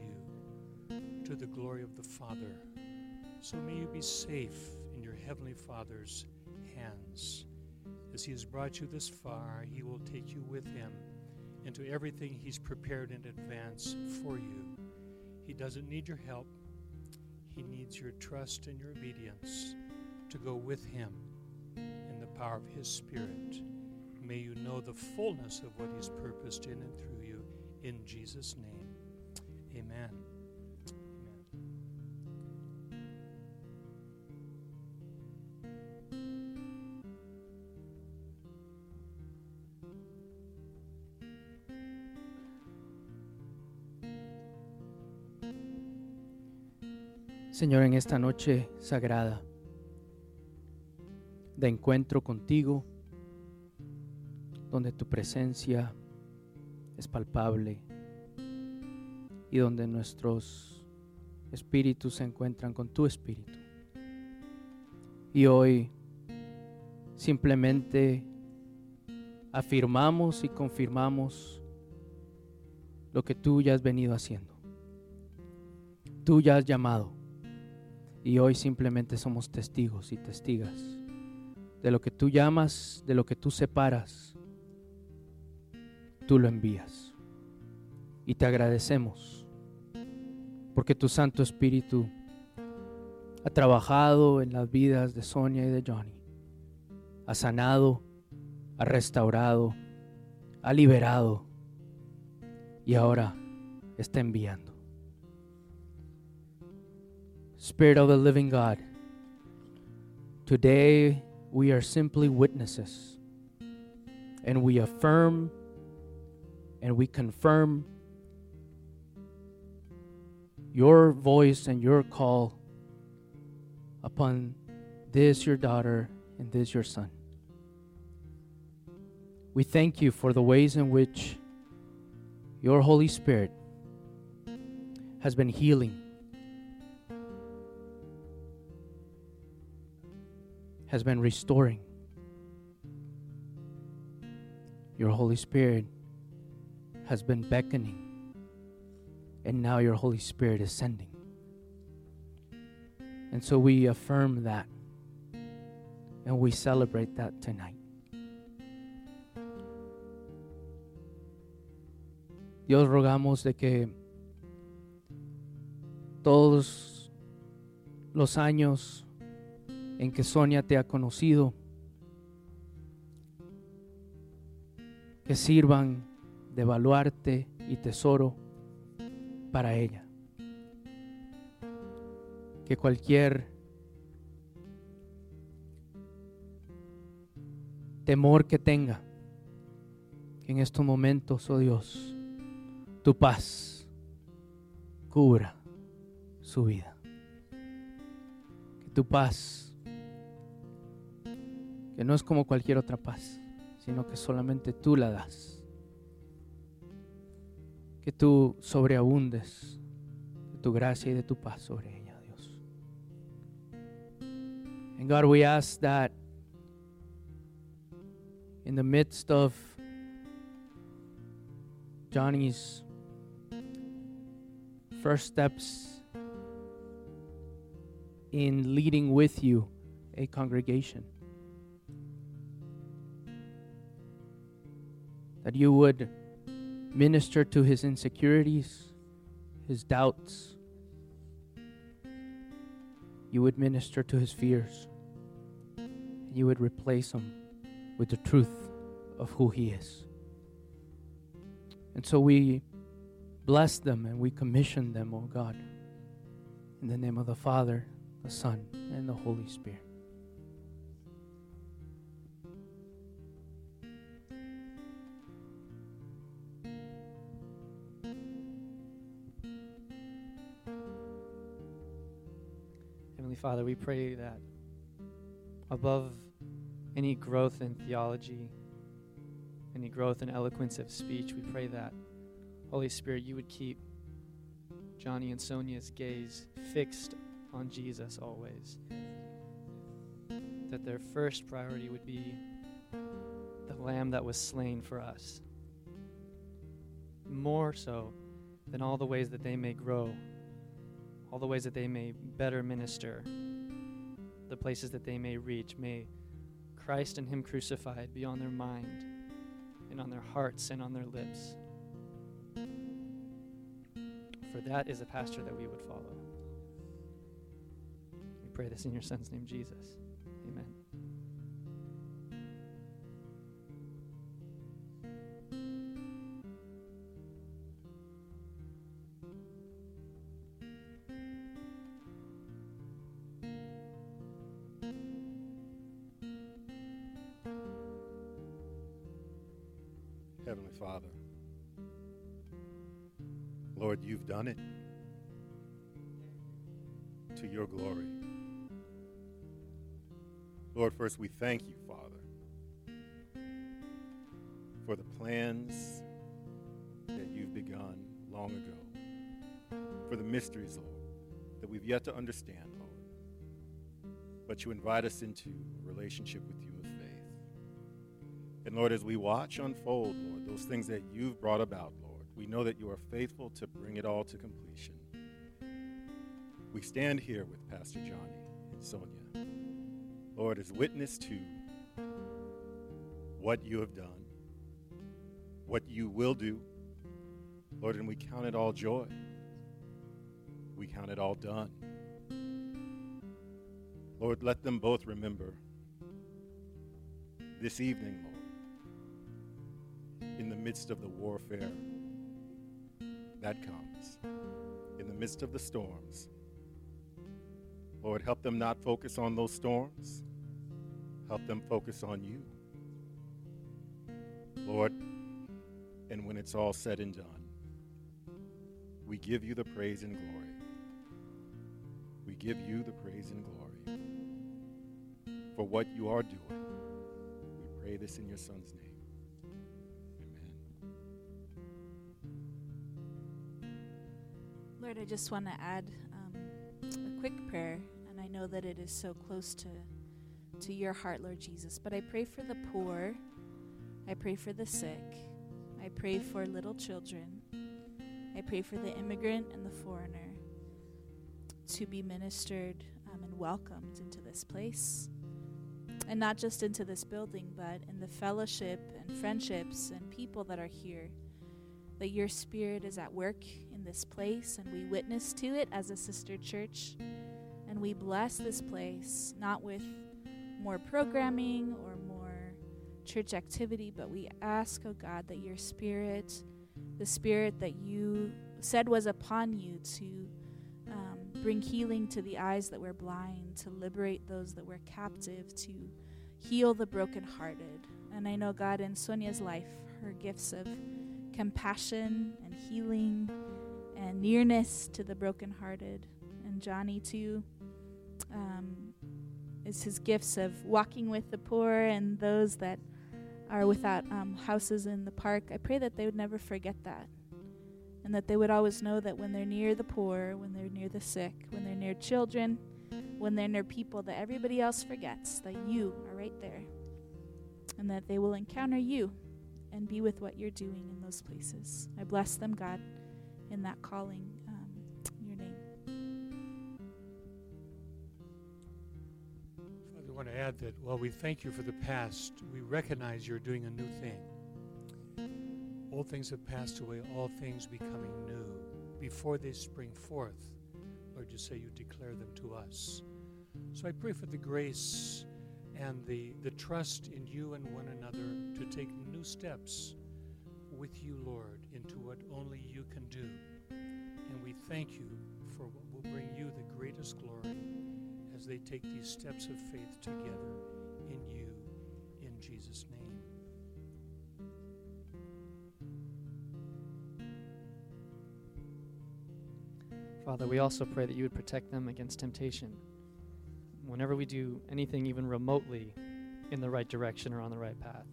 to the glory of the Father. So may you be safe in your Heavenly Father's hands. As He has brought you this far, He will take you with Him into everything He's prepared in advance for you. He doesn't need your help, He needs your trust and your obedience to go with Him in the power of His Spirit. May you know the fullness of what He's purposed in and through you. In Jesus' name, Señor, en esta noche sagrada de encuentro contigo, donde tu presencia es palpable y donde nuestros espíritus se encuentran con tu espíritu. Y hoy simplemente afirmamos y confirmamos lo que tú ya has venido haciendo. Tú ya has llamado y hoy simplemente somos testigos y testigas de lo que tú llamas, de lo que tú separas, tú lo envías. Y te agradecemos porque tu Santo Espíritu ha trabajado en las vidas de Sonia y de Johnny. Ha sanado, ha restaurado, ha liberado y ahora está enviando. Spirit of the living God, today we are simply witnesses and we affirm and we confirm your voice and your call upon this your daughter and this your son. We thank you for the ways in which your Holy Spirit has been healing, has been restoring. Your Holy Spirit has been beckoning, and now your Holy Spirit is sending. And so we affirm that and we celebrate that tonight. Dios rogamos de que todos los años en que Sonia te ha conocido, que sirvan de baluarte y tesoro para ella. Que cualquier temor que tenga, en estos momentos, oh Dios, tu paz cubra su vida. Que tu paz, que no es como cualquier otra paz, sino que solamente tú la das. Que tú sobreabundes de tu gracia y de tu paz sobre ella, Dios. And God, we ask that in the midst of Johnny's first steps in leading with you a congregation. That you would minister to his insecurities, his doubts. You would minister to his fears. You would replace them with the truth of who he is. And so we bless them and we commission them, O oh God, in the name of the Father, the Son, and the Holy Spirit. Father, we pray that above any growth in theology, any growth in eloquence of speech, we pray that, Holy Spirit, you would keep Johnny and Sonia's gaze fixed on Jesus always. That their first priority would be the lamb that was slain for us. More so than all the ways that they may grow, all the ways that they may better minister, the places that they may reach. May Christ and Him crucified be on their mind and on their hearts and on their lips. For that is a pastor that we would follow. We pray this in your Son's name, Jesus. First we thank you, Father, for the plans that you've begun long ago, for the mysteries, Lord, that we've yet to understand, Lord. But you invite us into a relationship with you of faith. And Lord, as we watch unfold, Lord, those things that you've brought about, Lord, we know that you are faithful to bring it all to completion. We stand here with Pastor Johnny and Sonia. Lord, as witness to what you have done, what you will do, Lord, and we count it all joy. We count it all done. Lord, let them both remember this evening, Lord, in the midst of the warfare that comes, in the midst of the storms. Lord, help them not focus on those storms. Help them focus on you. Lord, and when it's all said and done, we give you the praise and glory. We give you the praise and glory for what you are doing. We pray this in your Son's name. Amen. Lord, I just want to add quick prayer, and I know that it is so close to to your heart, Lord Jesus. But I pray for the poor. I pray for the sick. I pray for little children. I pray for the immigrant and the foreigner to be ministered um, and welcomed into this place. And not just into this building, but in the fellowship and friendships and people that are here. That your spirit is at work in this place, and we witness to it as a sister church. And we bless this place, not with more programming or more church activity, but we ask, oh God, that your spirit, the spirit that you said was upon you to um, bring healing to the eyes that were blind, to liberate those that were captive, to heal the brokenhearted. And I know, God, in Sonia's life, her gifts of compassion and healing and nearness to the brokenhearted, and Johnny too. Um, is his gifts of walking with the poor and those that are without um, houses in the park. I pray that they would never forget that. And that they would always know that when they're near the poor, when they're near the sick, when they're near children, when they're near people that everybody else forgets, that you are right there. And that they will encounter you and be with what you're doing in those places. I bless them, God, in that calling. Um, in your name. Father, I want to add that while we thank you for the past, we recognize you're doing a new thing. Old things have passed away, all things becoming new. Before they spring forth, Lord, you say you declare them to us. So I pray for the grace and the, the trust in you and one another to take new steps with you, Lord, into what only you can do. And we thank you for what will bring you the greatest glory as they take these steps of faith together in you, in Jesus' name. Father, we also pray that you would protect them against temptation. Whenever we do anything even remotely in the right direction or on the right path,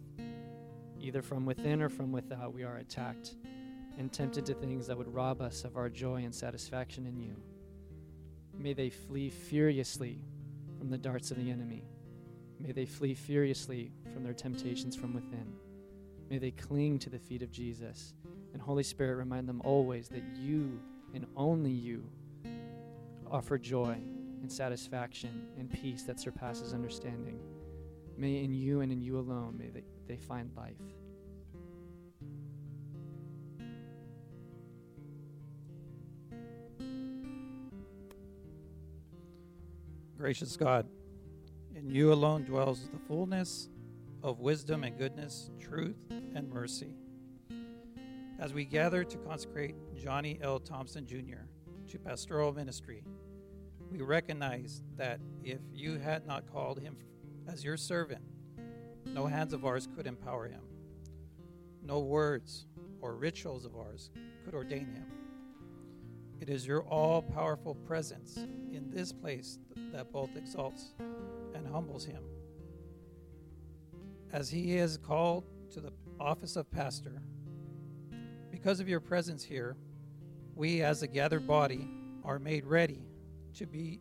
either from within or from without, we are attacked and tempted to things that would rob us of our joy and satisfaction in you. May they flee furiously from the darts of the enemy. May they flee furiously from their temptations from within. May they cling to the feet of Jesus. And Holy Spirit, remind them always that you and only you offer joy and satisfaction and peace that surpasses understanding. May in you and in you alone may they, they find life. Gracious God, in you alone dwells the fullness of wisdom and goodness, truth and mercy. As we gather to consecrate Johnny L. Thompson Jr. to pastoral ministry, we recognize that if you had not called him as your servant, no hands of ours could empower him. No words or rituals of ours could ordain him. It is your all powerful presence in this place that both exalts and humbles him. As he is called to the office of pastor, because of your presence here, we as a gathered body are made ready to be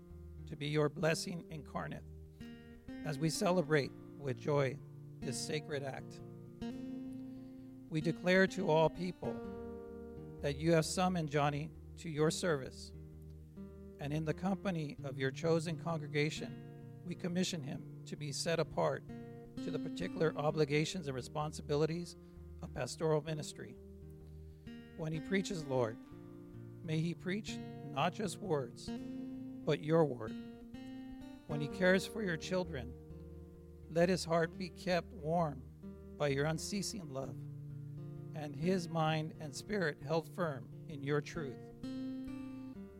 to be your blessing incarnate as we celebrate with joy this sacred act. We declare to all people that you have summoned Johnny to your service, and in the company of your chosen congregation, we commission him to be set apart to the particular obligations and responsibilities of pastoral ministry. When he preaches, Lord, may he preach not just words, but your word. When he cares for your children, let his heart be kept warm by your unceasing love, and his mind and spirit held firm in your truth.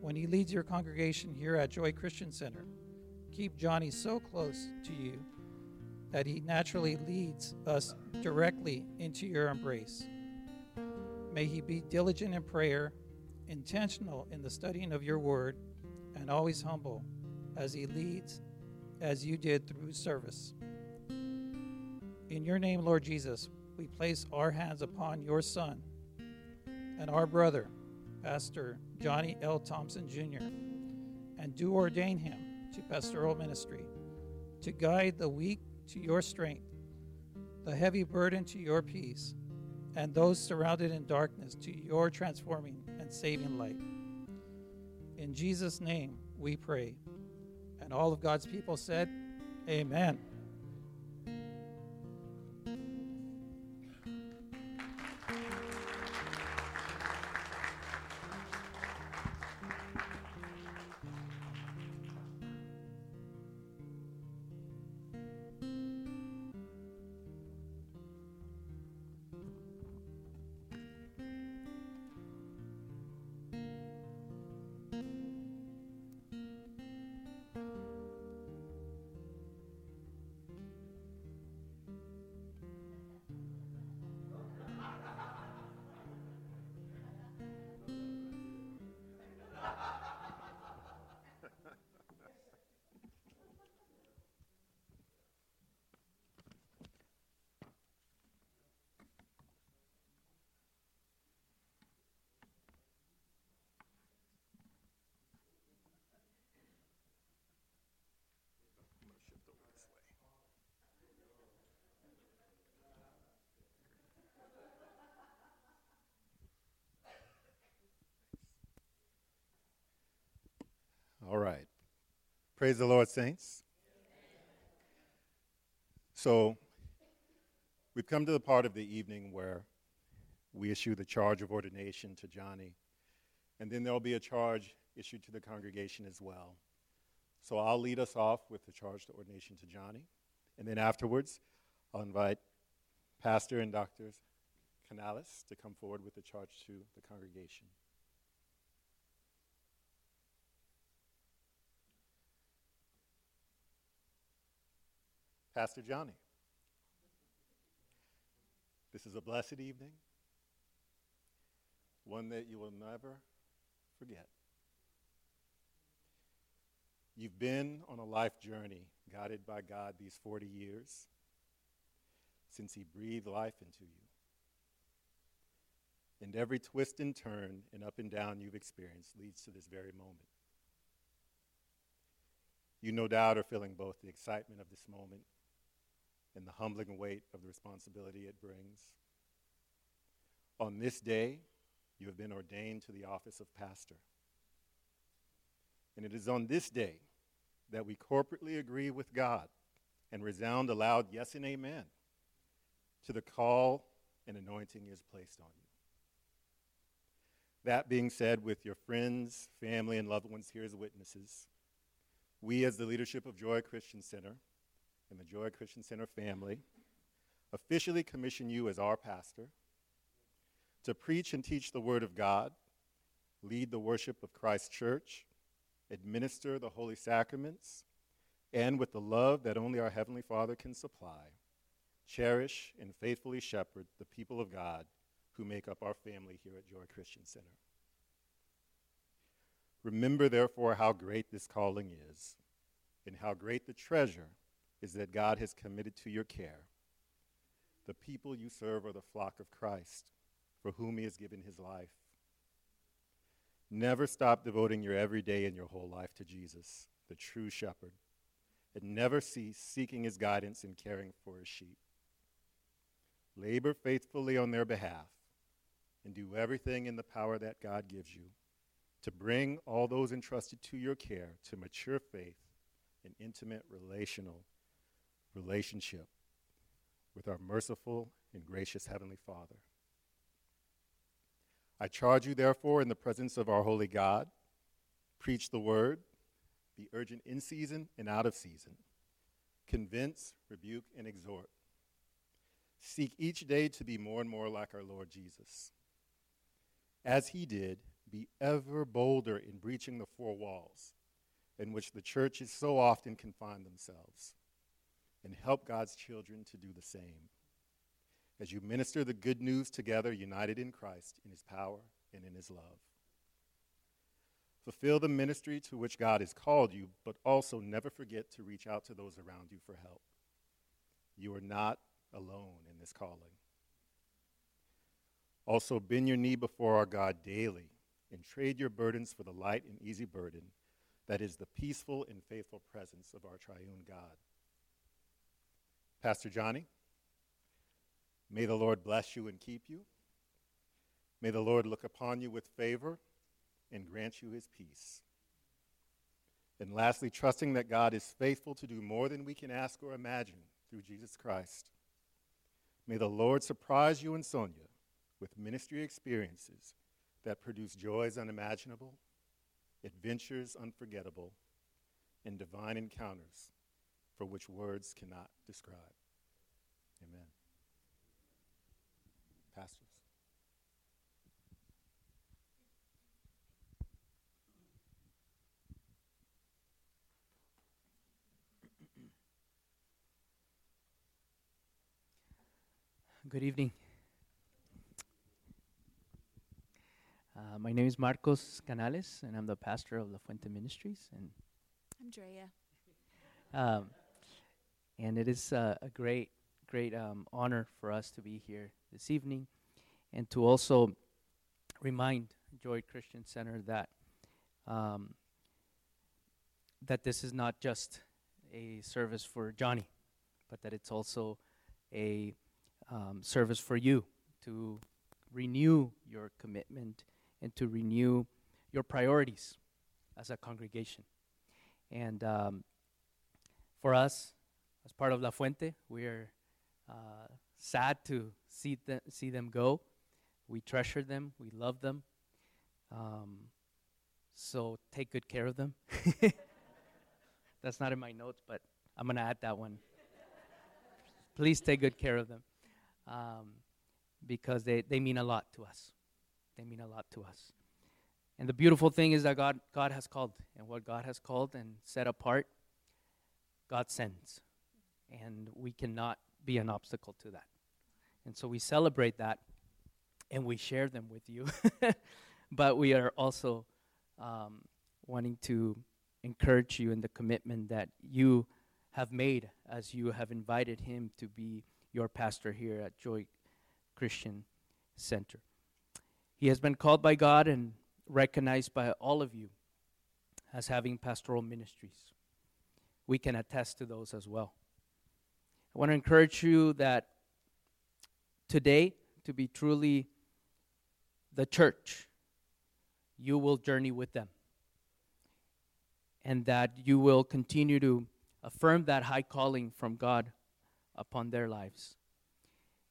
When he leads your congregation here at Joy Christian Center, keep Johnny so close to you that he naturally leads us directly into your embrace. May he be diligent in prayer, intentional in the studying of your word, and always humble as he leads as you did through service. In your name, Lord Jesus, we place our hands upon your son and our brother, Pastor Johnny L. Thompson Jr., and do ordain him to pastoral ministry, to guide the weak to your strength, the heavy burden to your peace, and those surrounded in darkness to your transforming and saving light. In Jesus' name we pray. And all of God's people said, Amen. Praise the Lord, saints. So, we've come to the part of the evening where we issue the charge of ordination to Johnny, and then there'll be a charge issued to the congregation as well. So, I'll lead us off with the charge to ordination to Johnny, and then afterwards, I'll invite Pastor and Dr. Canales to come forward with the charge to the congregation. Pastor Johnny. This is a blessed evening, one that you will never forget. You've been on a life journey guided by God these 40 years since He breathed life into you. And every twist and turn and up and down you've experienced leads to this very moment. You no doubt are feeling both the excitement of this moment and the humbling weight of the responsibility it brings. On this day, you have been ordained to the office of pastor. And it is on this day that we corporately agree with God and resound a loud yes and amen to the call and anointing is placed on you. That being said, with your friends, family, and loved ones here as witnesses, we as the leadership of Joy Christian Center and the Joy Christian Center family officially commission you as our pastor to preach and teach the Word of God, lead the worship of Christ's church, administer the holy sacraments, and with the love that only our Heavenly Father can supply, cherish and faithfully shepherd the people of God who make up our family here at Joy Christian Center. Remember, therefore, how great this calling is, and how great the treasure is that God has committed to your care. The people you serve are the flock of Christ, for whom he has given his life. Never stop devoting your every day and your whole life to Jesus, the true shepherd, and never cease seeking his guidance and caring for his sheep. Labor faithfully on their behalf and do everything in the power that God gives you to bring all those entrusted to your care to mature faith and intimate relational relationship with our merciful and gracious Heavenly Father. I charge you, therefore, in the presence of our holy God, preach the word, be urgent in season and out of season, convince, rebuke, and exhort. Seek each day to be more and more like our Lord Jesus. As he did, be ever bolder in breaching the four walls in which the churches so often confine themselves, and help God's children to do the same. As you minister the good news together, united in Christ, in his power, and in his love. Fulfill the ministry to which God has called you, but also never forget to reach out to those around you for help. You are not alone in this calling. Also, bend your knee before our God daily and trade your burdens for the light and easy burden that is the peaceful and faithful presence of our triune God. Pastor Johnny, may the Lord bless you and keep you. May the Lord look upon you with favor and grant you his peace. And lastly, trusting that God is faithful to do more than we can ask or imagine through Jesus Christ. May the Lord surprise you and Sonia with ministry experiences that produce joys unimaginable, adventures unforgettable, and divine encounters for which words cannot describe. Amen. Pastors. Good evening. Uh, my name is Marcos Canales, and I'm the pastor of La Fuente Ministries. And I'm Andrea. um, and it is uh, a great, great um, honor for us to be here this evening, and to also remind Joy Christian Center that um, that this is not just a service for Johnny, but that it's also a um, service for you to renew your commitment and to renew your priorities as a congregation. And um, for us, as part of La Fuente, we're uh, sad to see, th- see them go. We treasure them, we love them. Um, so take good care of them. That's not in my notes, but I'm going to add that one. Please take good care of them um, because they, they mean a lot to us. They mean a lot to us. And the beautiful thing is that God, God has called, and what God has called and set apart, God sends. And we cannot be an obstacle to that. And so we celebrate that and we share them with you. but we are also um, wanting to encourage you in the commitment that you have made as you have invited him to be your pastor here at Joy Christian Center. He has been called by God and recognized by all of you as having pastoral ministries. We can attest to those as well. I want to encourage you that today, to be truly the church, you will journey with them. And that you will continue to affirm that high calling from God upon their lives.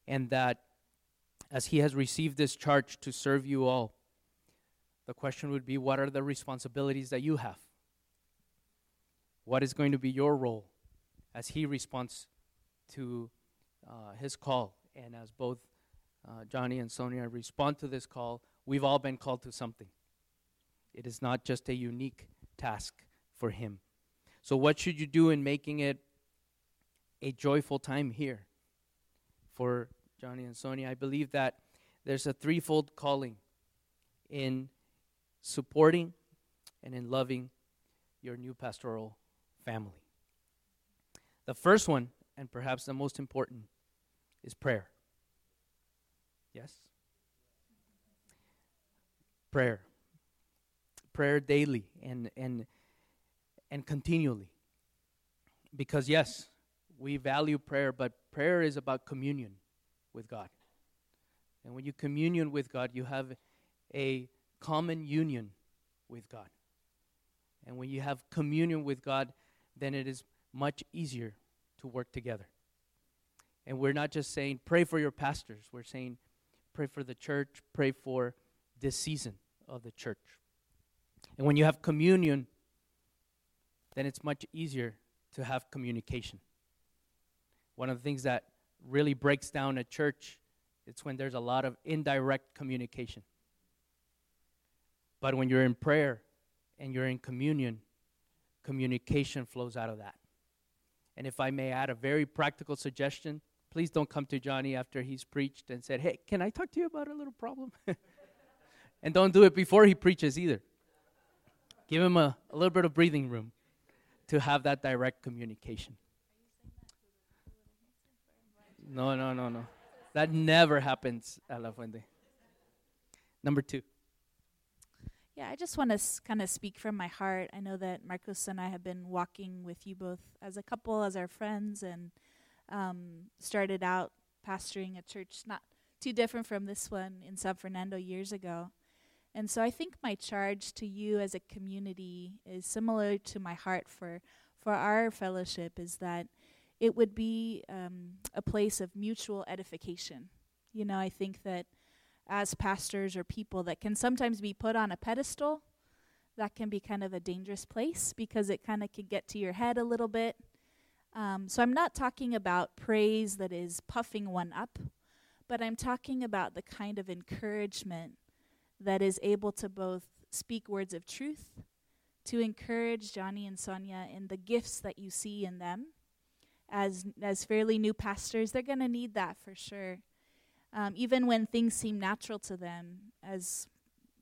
And that as He has received this charge to serve you all, the question would be what are the responsibilities that you have? What is going to be your role as He responds to uh, His call? And as both uh, Johnny and Sonia respond to this call, we've all been called to something. It is not just a unique task for Him. So, what should you do in making it a joyful time here for Johnny and Sonia? I believe that there's a threefold calling in supporting and in loving your new pastoral family. The first one, and perhaps the most important, is prayer. Yes? Prayer. Prayer daily and, and, and continually. Because, yes, we value prayer, but prayer is about communion with God. And when you communion with God, you have a common union with God. And when you have communion with God, then it is much easier to work together. And we're not just saying, pray for your pastors. We're saying, pray for the church, pray for this season of the church. And when you have communion, then it's much easier to have communication. One of the things that really breaks down a church it's when there's a lot of indirect communication. But when you're in prayer and you're in communion, communication flows out of that. And if I may add a very practical suggestion, please don't come to Johnny after he's preached and said, "Hey, can I talk to you about a little problem?" and don't do it before he preaches either. Give him a, a little bit of breathing room to have that direct communication. No, no, no, no. That never happens at La Fuente. Number two. Yeah, I just want to s- kind of speak from my heart. I know that Marcos and I have been walking with you both as a couple, as our friends, and um, started out pastoring a church not too different from this one in San Fernando years ago. And so I think my charge to you as a community is similar to my heart for for our fellowship is that it would be um, a place of mutual edification. You know, I think that as pastors or people that can sometimes be put on a pedestal, that can be kind of a dangerous place because it kind of can get to your head a little bit. Um, so I'm not talking about praise that is puffing one up, but I'm talking about the kind of encouragement that is able to both speak words of truth, to encourage Johnny and Sonia in the gifts that you see in them. As as fairly new pastors, they're going to need that for sure. Um, even when things seem natural to them, as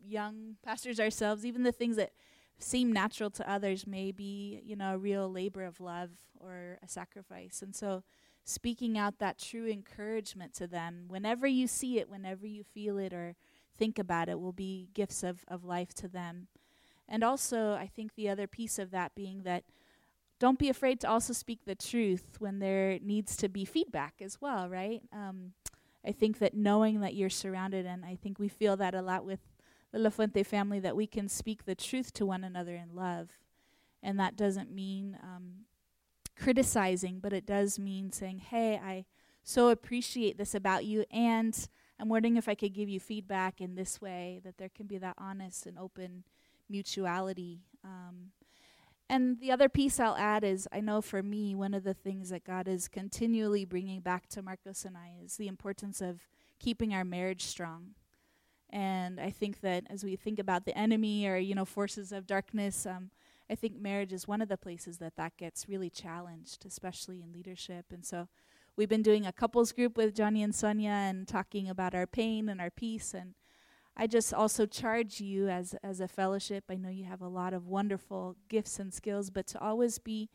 young pastors ourselves, even the things that seem natural to others may be, you know, a real labor of love or a sacrifice. And so, speaking out that true encouragement to them, whenever you see it, whenever you feel it, or think about it, will be gifts of, of life to them. And also, I think the other piece of that being that don't be afraid to also speak the truth when there needs to be feedback as well, right? Um, I think that knowing that you're surrounded, and I think we feel that a lot with the La Fuente family, that we can speak the truth to one another in love. And that doesn't mean um, criticizing, but it does mean saying, hey, I so appreciate this about you, and I'm wondering if I could give you feedback in this way, that there can be that honest and open mutuality. Um, and the other piece I'll add is I know for me, one of the things that God is continually bringing back to Marcos and I is the importance of keeping our marriage strong. And I think that as we think about the enemy or, you know, forces of darkness, um, I think marriage is one of the places that that gets really challenged, especially in leadership. And so we've been doing a couples group with Johnny and Sonia and talking about our pain and our peace. And I just also charge you as as a fellowship. I know you have a lot of wonderful gifts and skills, but to always be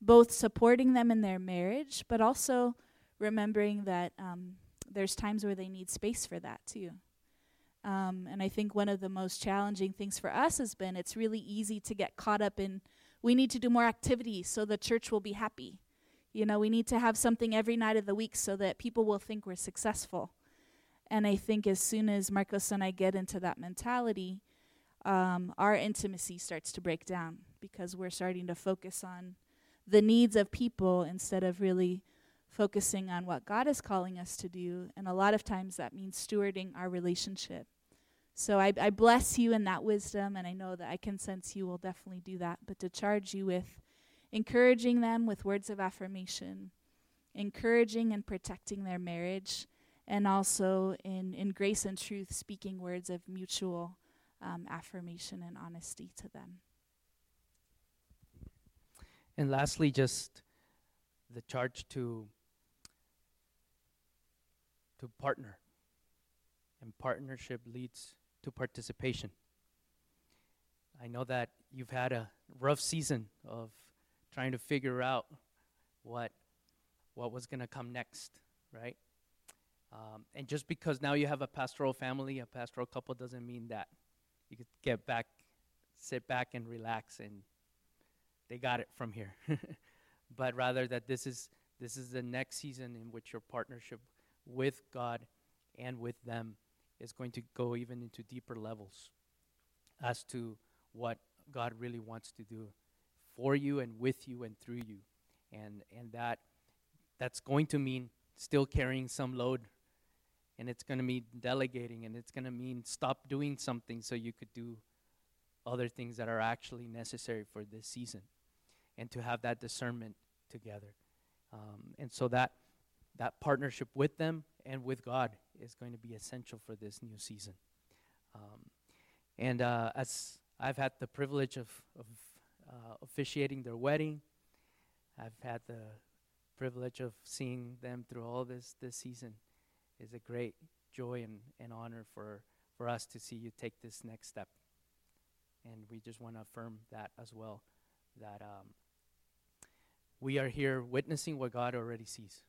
both supporting them in their marriage, but also remembering that um, there's times where they need space for that too. Um, and I think one of the most challenging things for us has been it's really easy to get caught up in we need to do more activities so the church will be happy. You know, we need to have something every night of the week so that people will think we're successful. And I think as soon as Marcos and I get into that mentality, um, our intimacy starts to break down because we're starting to focus on the needs of people instead of really focusing on what God is calling us to do. And a lot of times that means stewarding our relationship. So I, I bless you in that wisdom, and I know that I can sense you will definitely do that. But to charge you with encouraging them with words of affirmation, encouraging and protecting their marriage and also in, in grace and truth, speaking words of mutual um, affirmation and honesty to them. And lastly, just the charge to to partner. And partnership leads to participation. I know that you've had a rough season of trying to figure out what what was going to come next, right? Um, and just because now you have a pastoral family, a pastoral couple, doesn't mean that you could get back, sit back and relax, and they got it from here. but rather that this is this is the next season in which your partnership with God and with them is going to go even into deeper levels as to what God really wants to do for you and with you and through you. And and that that's going to mean still carrying some load and it's going to mean delegating and it's going to mean stop doing something so you could do other things that are actually necessary for this season and to have that discernment together. Um, and so that that partnership with them and with god is going to be essential for this new season. Um, and uh, as i've had the privilege of, of uh, officiating their wedding i've had the privilege of seeing them through all this this season is a great joy and, and honor for, for us to see you take this next step. And we just want to affirm that as well, that um, we are here witnessing what God already sees.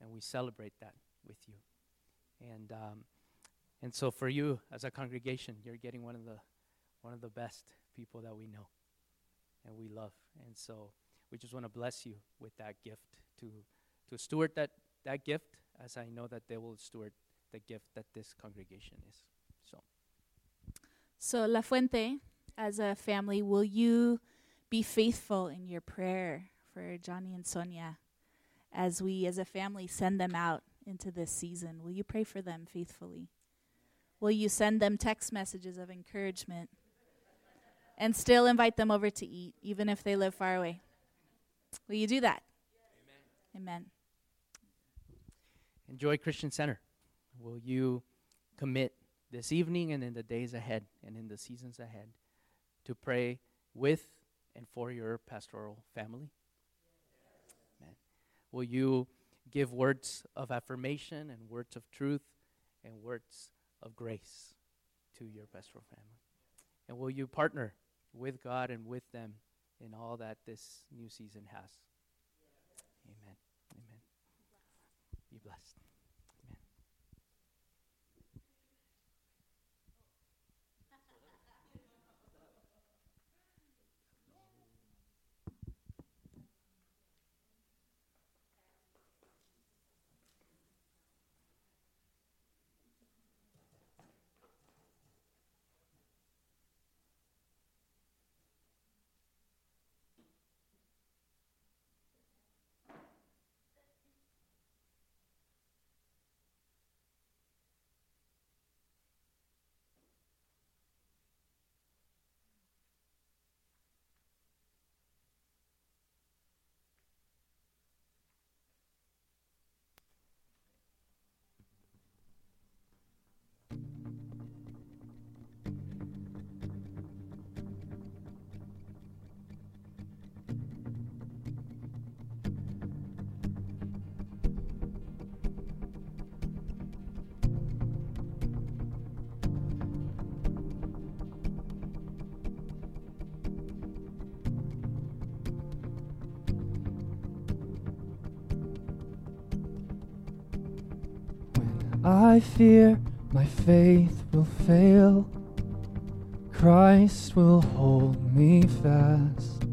And we celebrate that with you. And, um, and so for you as a congregation, you're getting one of the, one of the best people that we know and we love. And so we just want to bless you with that gift to, to steward that, that gift as I know that they will steward the gift that this congregation is. So, So, La Fuente, as a family, will you be faithful in your prayer for Johnny and Sonia as we, as a family, send them out into this season? Will you pray for them faithfully? Will you send them text messages of encouragement and still invite them over to eat, even if they live far away? Will you do that? Amen. Amen. Enjoy Christian Center. Will you commit this evening and in the days ahead and in the seasons ahead to pray with and for your pastoral family? Amen. Will you give words of affirmation and words of truth and words of grace to your pastoral family? And will you partner with God and with them in all that this new season has? I fear my faith will fail. Christ will hold me fast.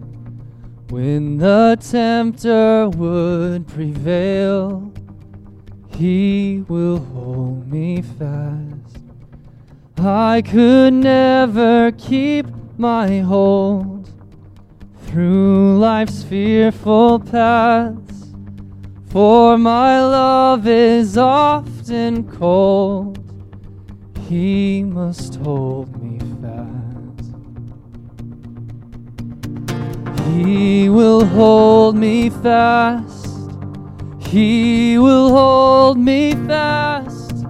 When the tempter would prevail, he will hold me fast. I could never keep my hold through life's fearful paths. For my love is often cold, he must hold me fast. He will hold me fast, he will hold me fast.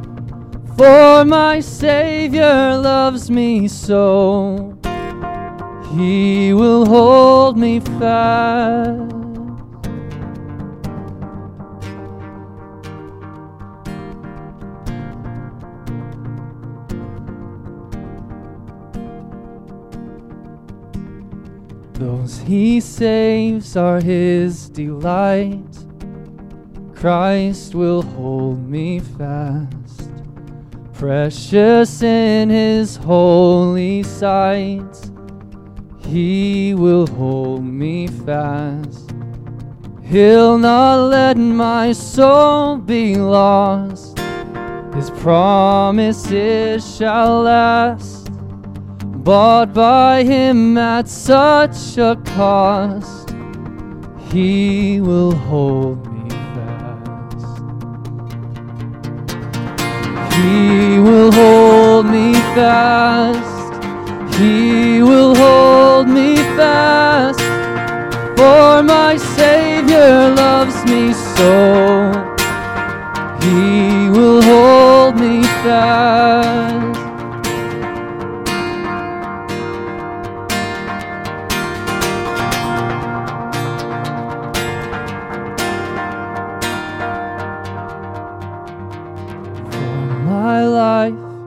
For my Savior loves me so, he will hold me fast. He saves are his delight. Christ will hold me fast, precious in his holy sight. He will hold me fast. He'll not let my soul be lost. His promises shall last, bought by him at such a cost. He will hold me fast. He will hold me fast. He will hold me fast. For my Savior loves me so. He will hold me fast.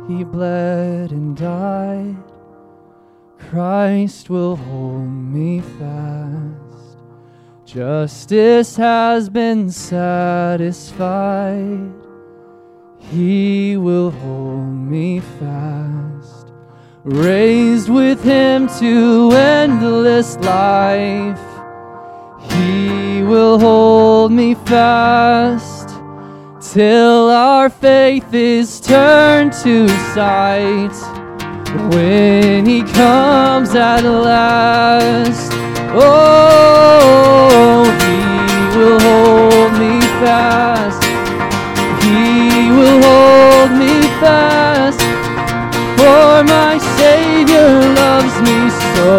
He bled and died. Christ will hold me fast. Justice has been satisfied. He will hold me fast. Raised with him to endless life. He will hold me fast till our faith is turned to sight. When he comes at last, oh, he will hold me fast. He will hold me fast. For my Savior loves me so.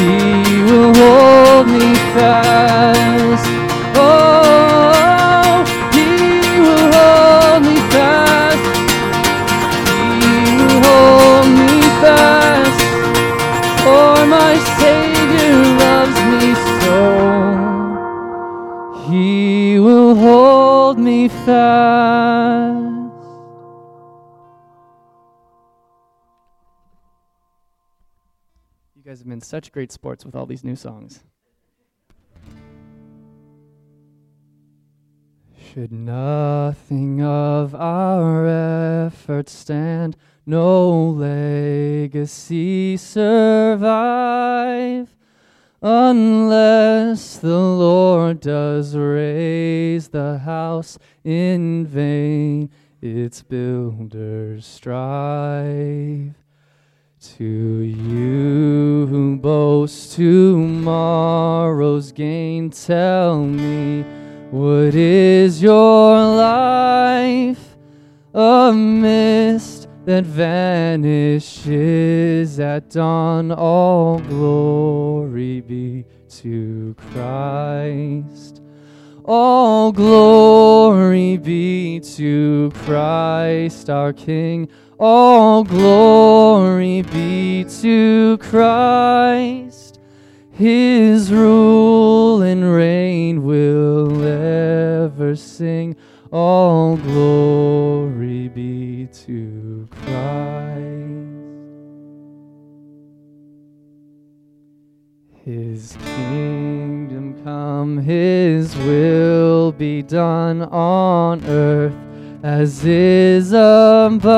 He will hold me fast. Me fast. You guys have been such great sports with all these new songs. Should nothing of our efforts stand, no legacy survive, unless the Lord does raise the house in vain, its builders strive. To you who boast tomorrow's gain, tell me, what is your life? A mist that vanishes at dawn, all glory be to Christ. All glory be to Christ our King. All glory be to Christ. His rule and reign will ever sing. All glory be to Christ. His kingdom come, His will be done on earth as is above.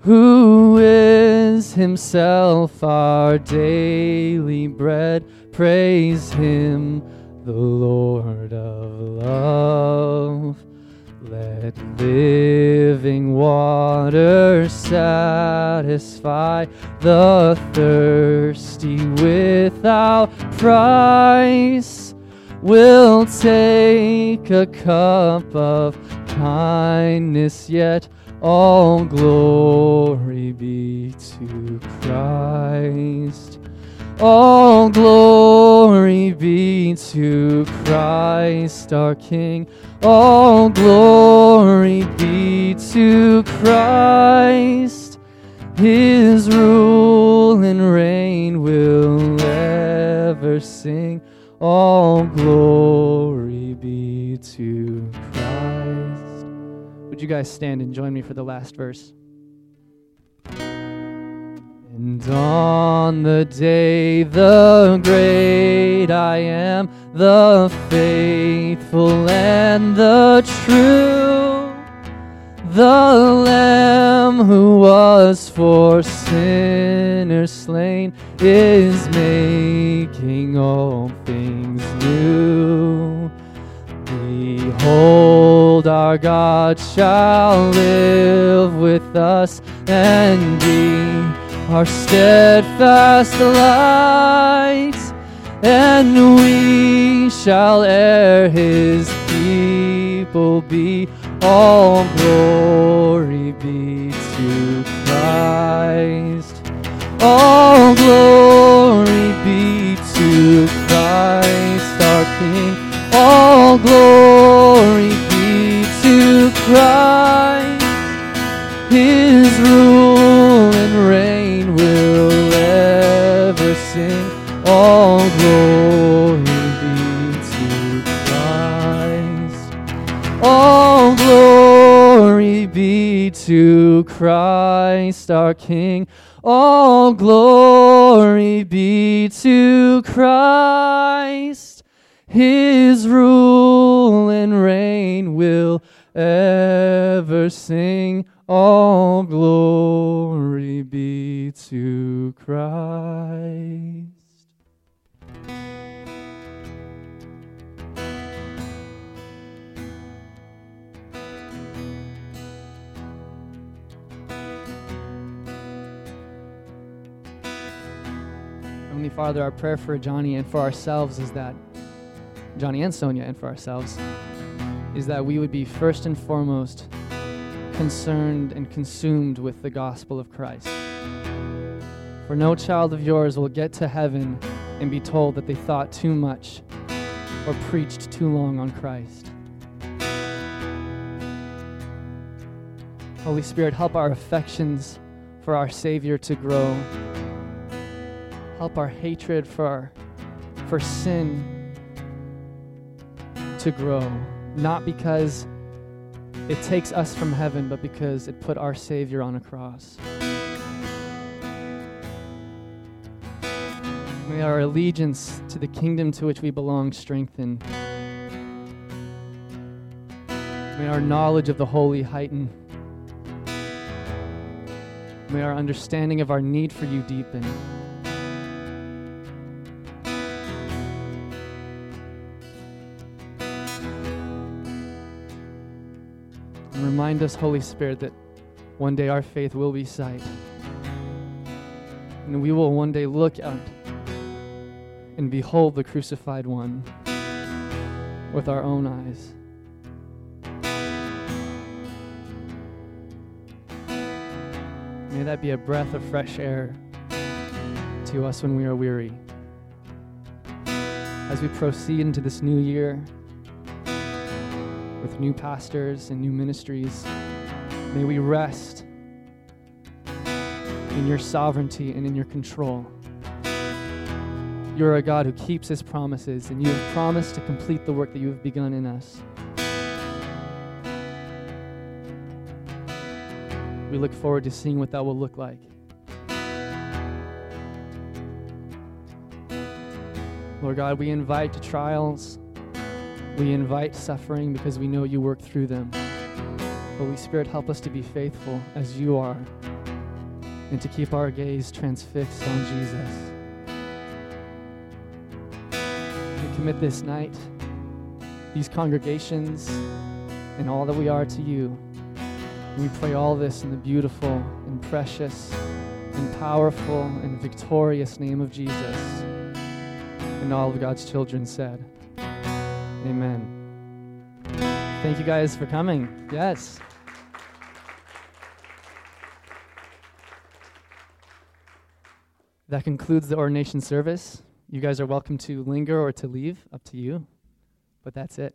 Who is Himself our daily bread? Praise Him, the Lord of love. Let living water satisfy the thirsty without price. We'll take a cup of kindness, yet all glory be to Christ. All glory be to Christ our King. All glory be to Christ. His rule and reign will ever sing. All glory be to Christ. Would you guys stand and join me for the last verse? And on the day the great I am, the faithful and the true, the Lamb who was for sinners slain is making all things new. Behold, our God shall live with us and be our steadfast light, and we shall ere his people be. All glory be to Christ. All glory be to Christ our King. All glory be to Christ. His rule and reign will ever sing. All glory be to Christ. All glory be to Christ our King. All glory be to Christ. His rule and reign will ever sing. All glory be to Christ. Heavenly Father, our prayer for Johnny and for ourselves is that, Johnny and Sonia, and for ourselves, is that we would be first and foremost concerned and consumed with the gospel of Christ. For no child of yours will get to heaven and be told that they thought too much or preached too long on Christ. Holy Spirit, help our affections for our Savior to grow. Help our hatred for, our, for sin to grow, not because it takes us from heaven, but because it put our Savior on a cross. May our allegiance to the kingdom to which we belong strengthen. May our knowledge of the holy heighten. May our understanding of our need for you deepen. Remind us, Holy Spirit, that one day our faith will be sight. And we will one day look out and behold the crucified one with our own eyes. May that be a breath of fresh air to us when we are weary. As we proceed into this new year with new pastors and new ministries, may we rest in your sovereignty and in your control. You're a God who keeps his promises, and you have promised to complete the work that you have begun in us. We look forward to seeing what that will look like. Lord God, we invite to trials. We invite suffering because we know you work through them. Holy Spirit, help us to be faithful as you are and to keep our gaze transfixed on Jesus. We commit this night, these congregations, and all that we are to you. We pray all this in the beautiful and precious and powerful and victorious name of Jesus. And all of God's children said, Amen. Thank you guys for coming. Yes. That concludes the ordination service. You guys are welcome to linger or to leave, up to you. But that's it.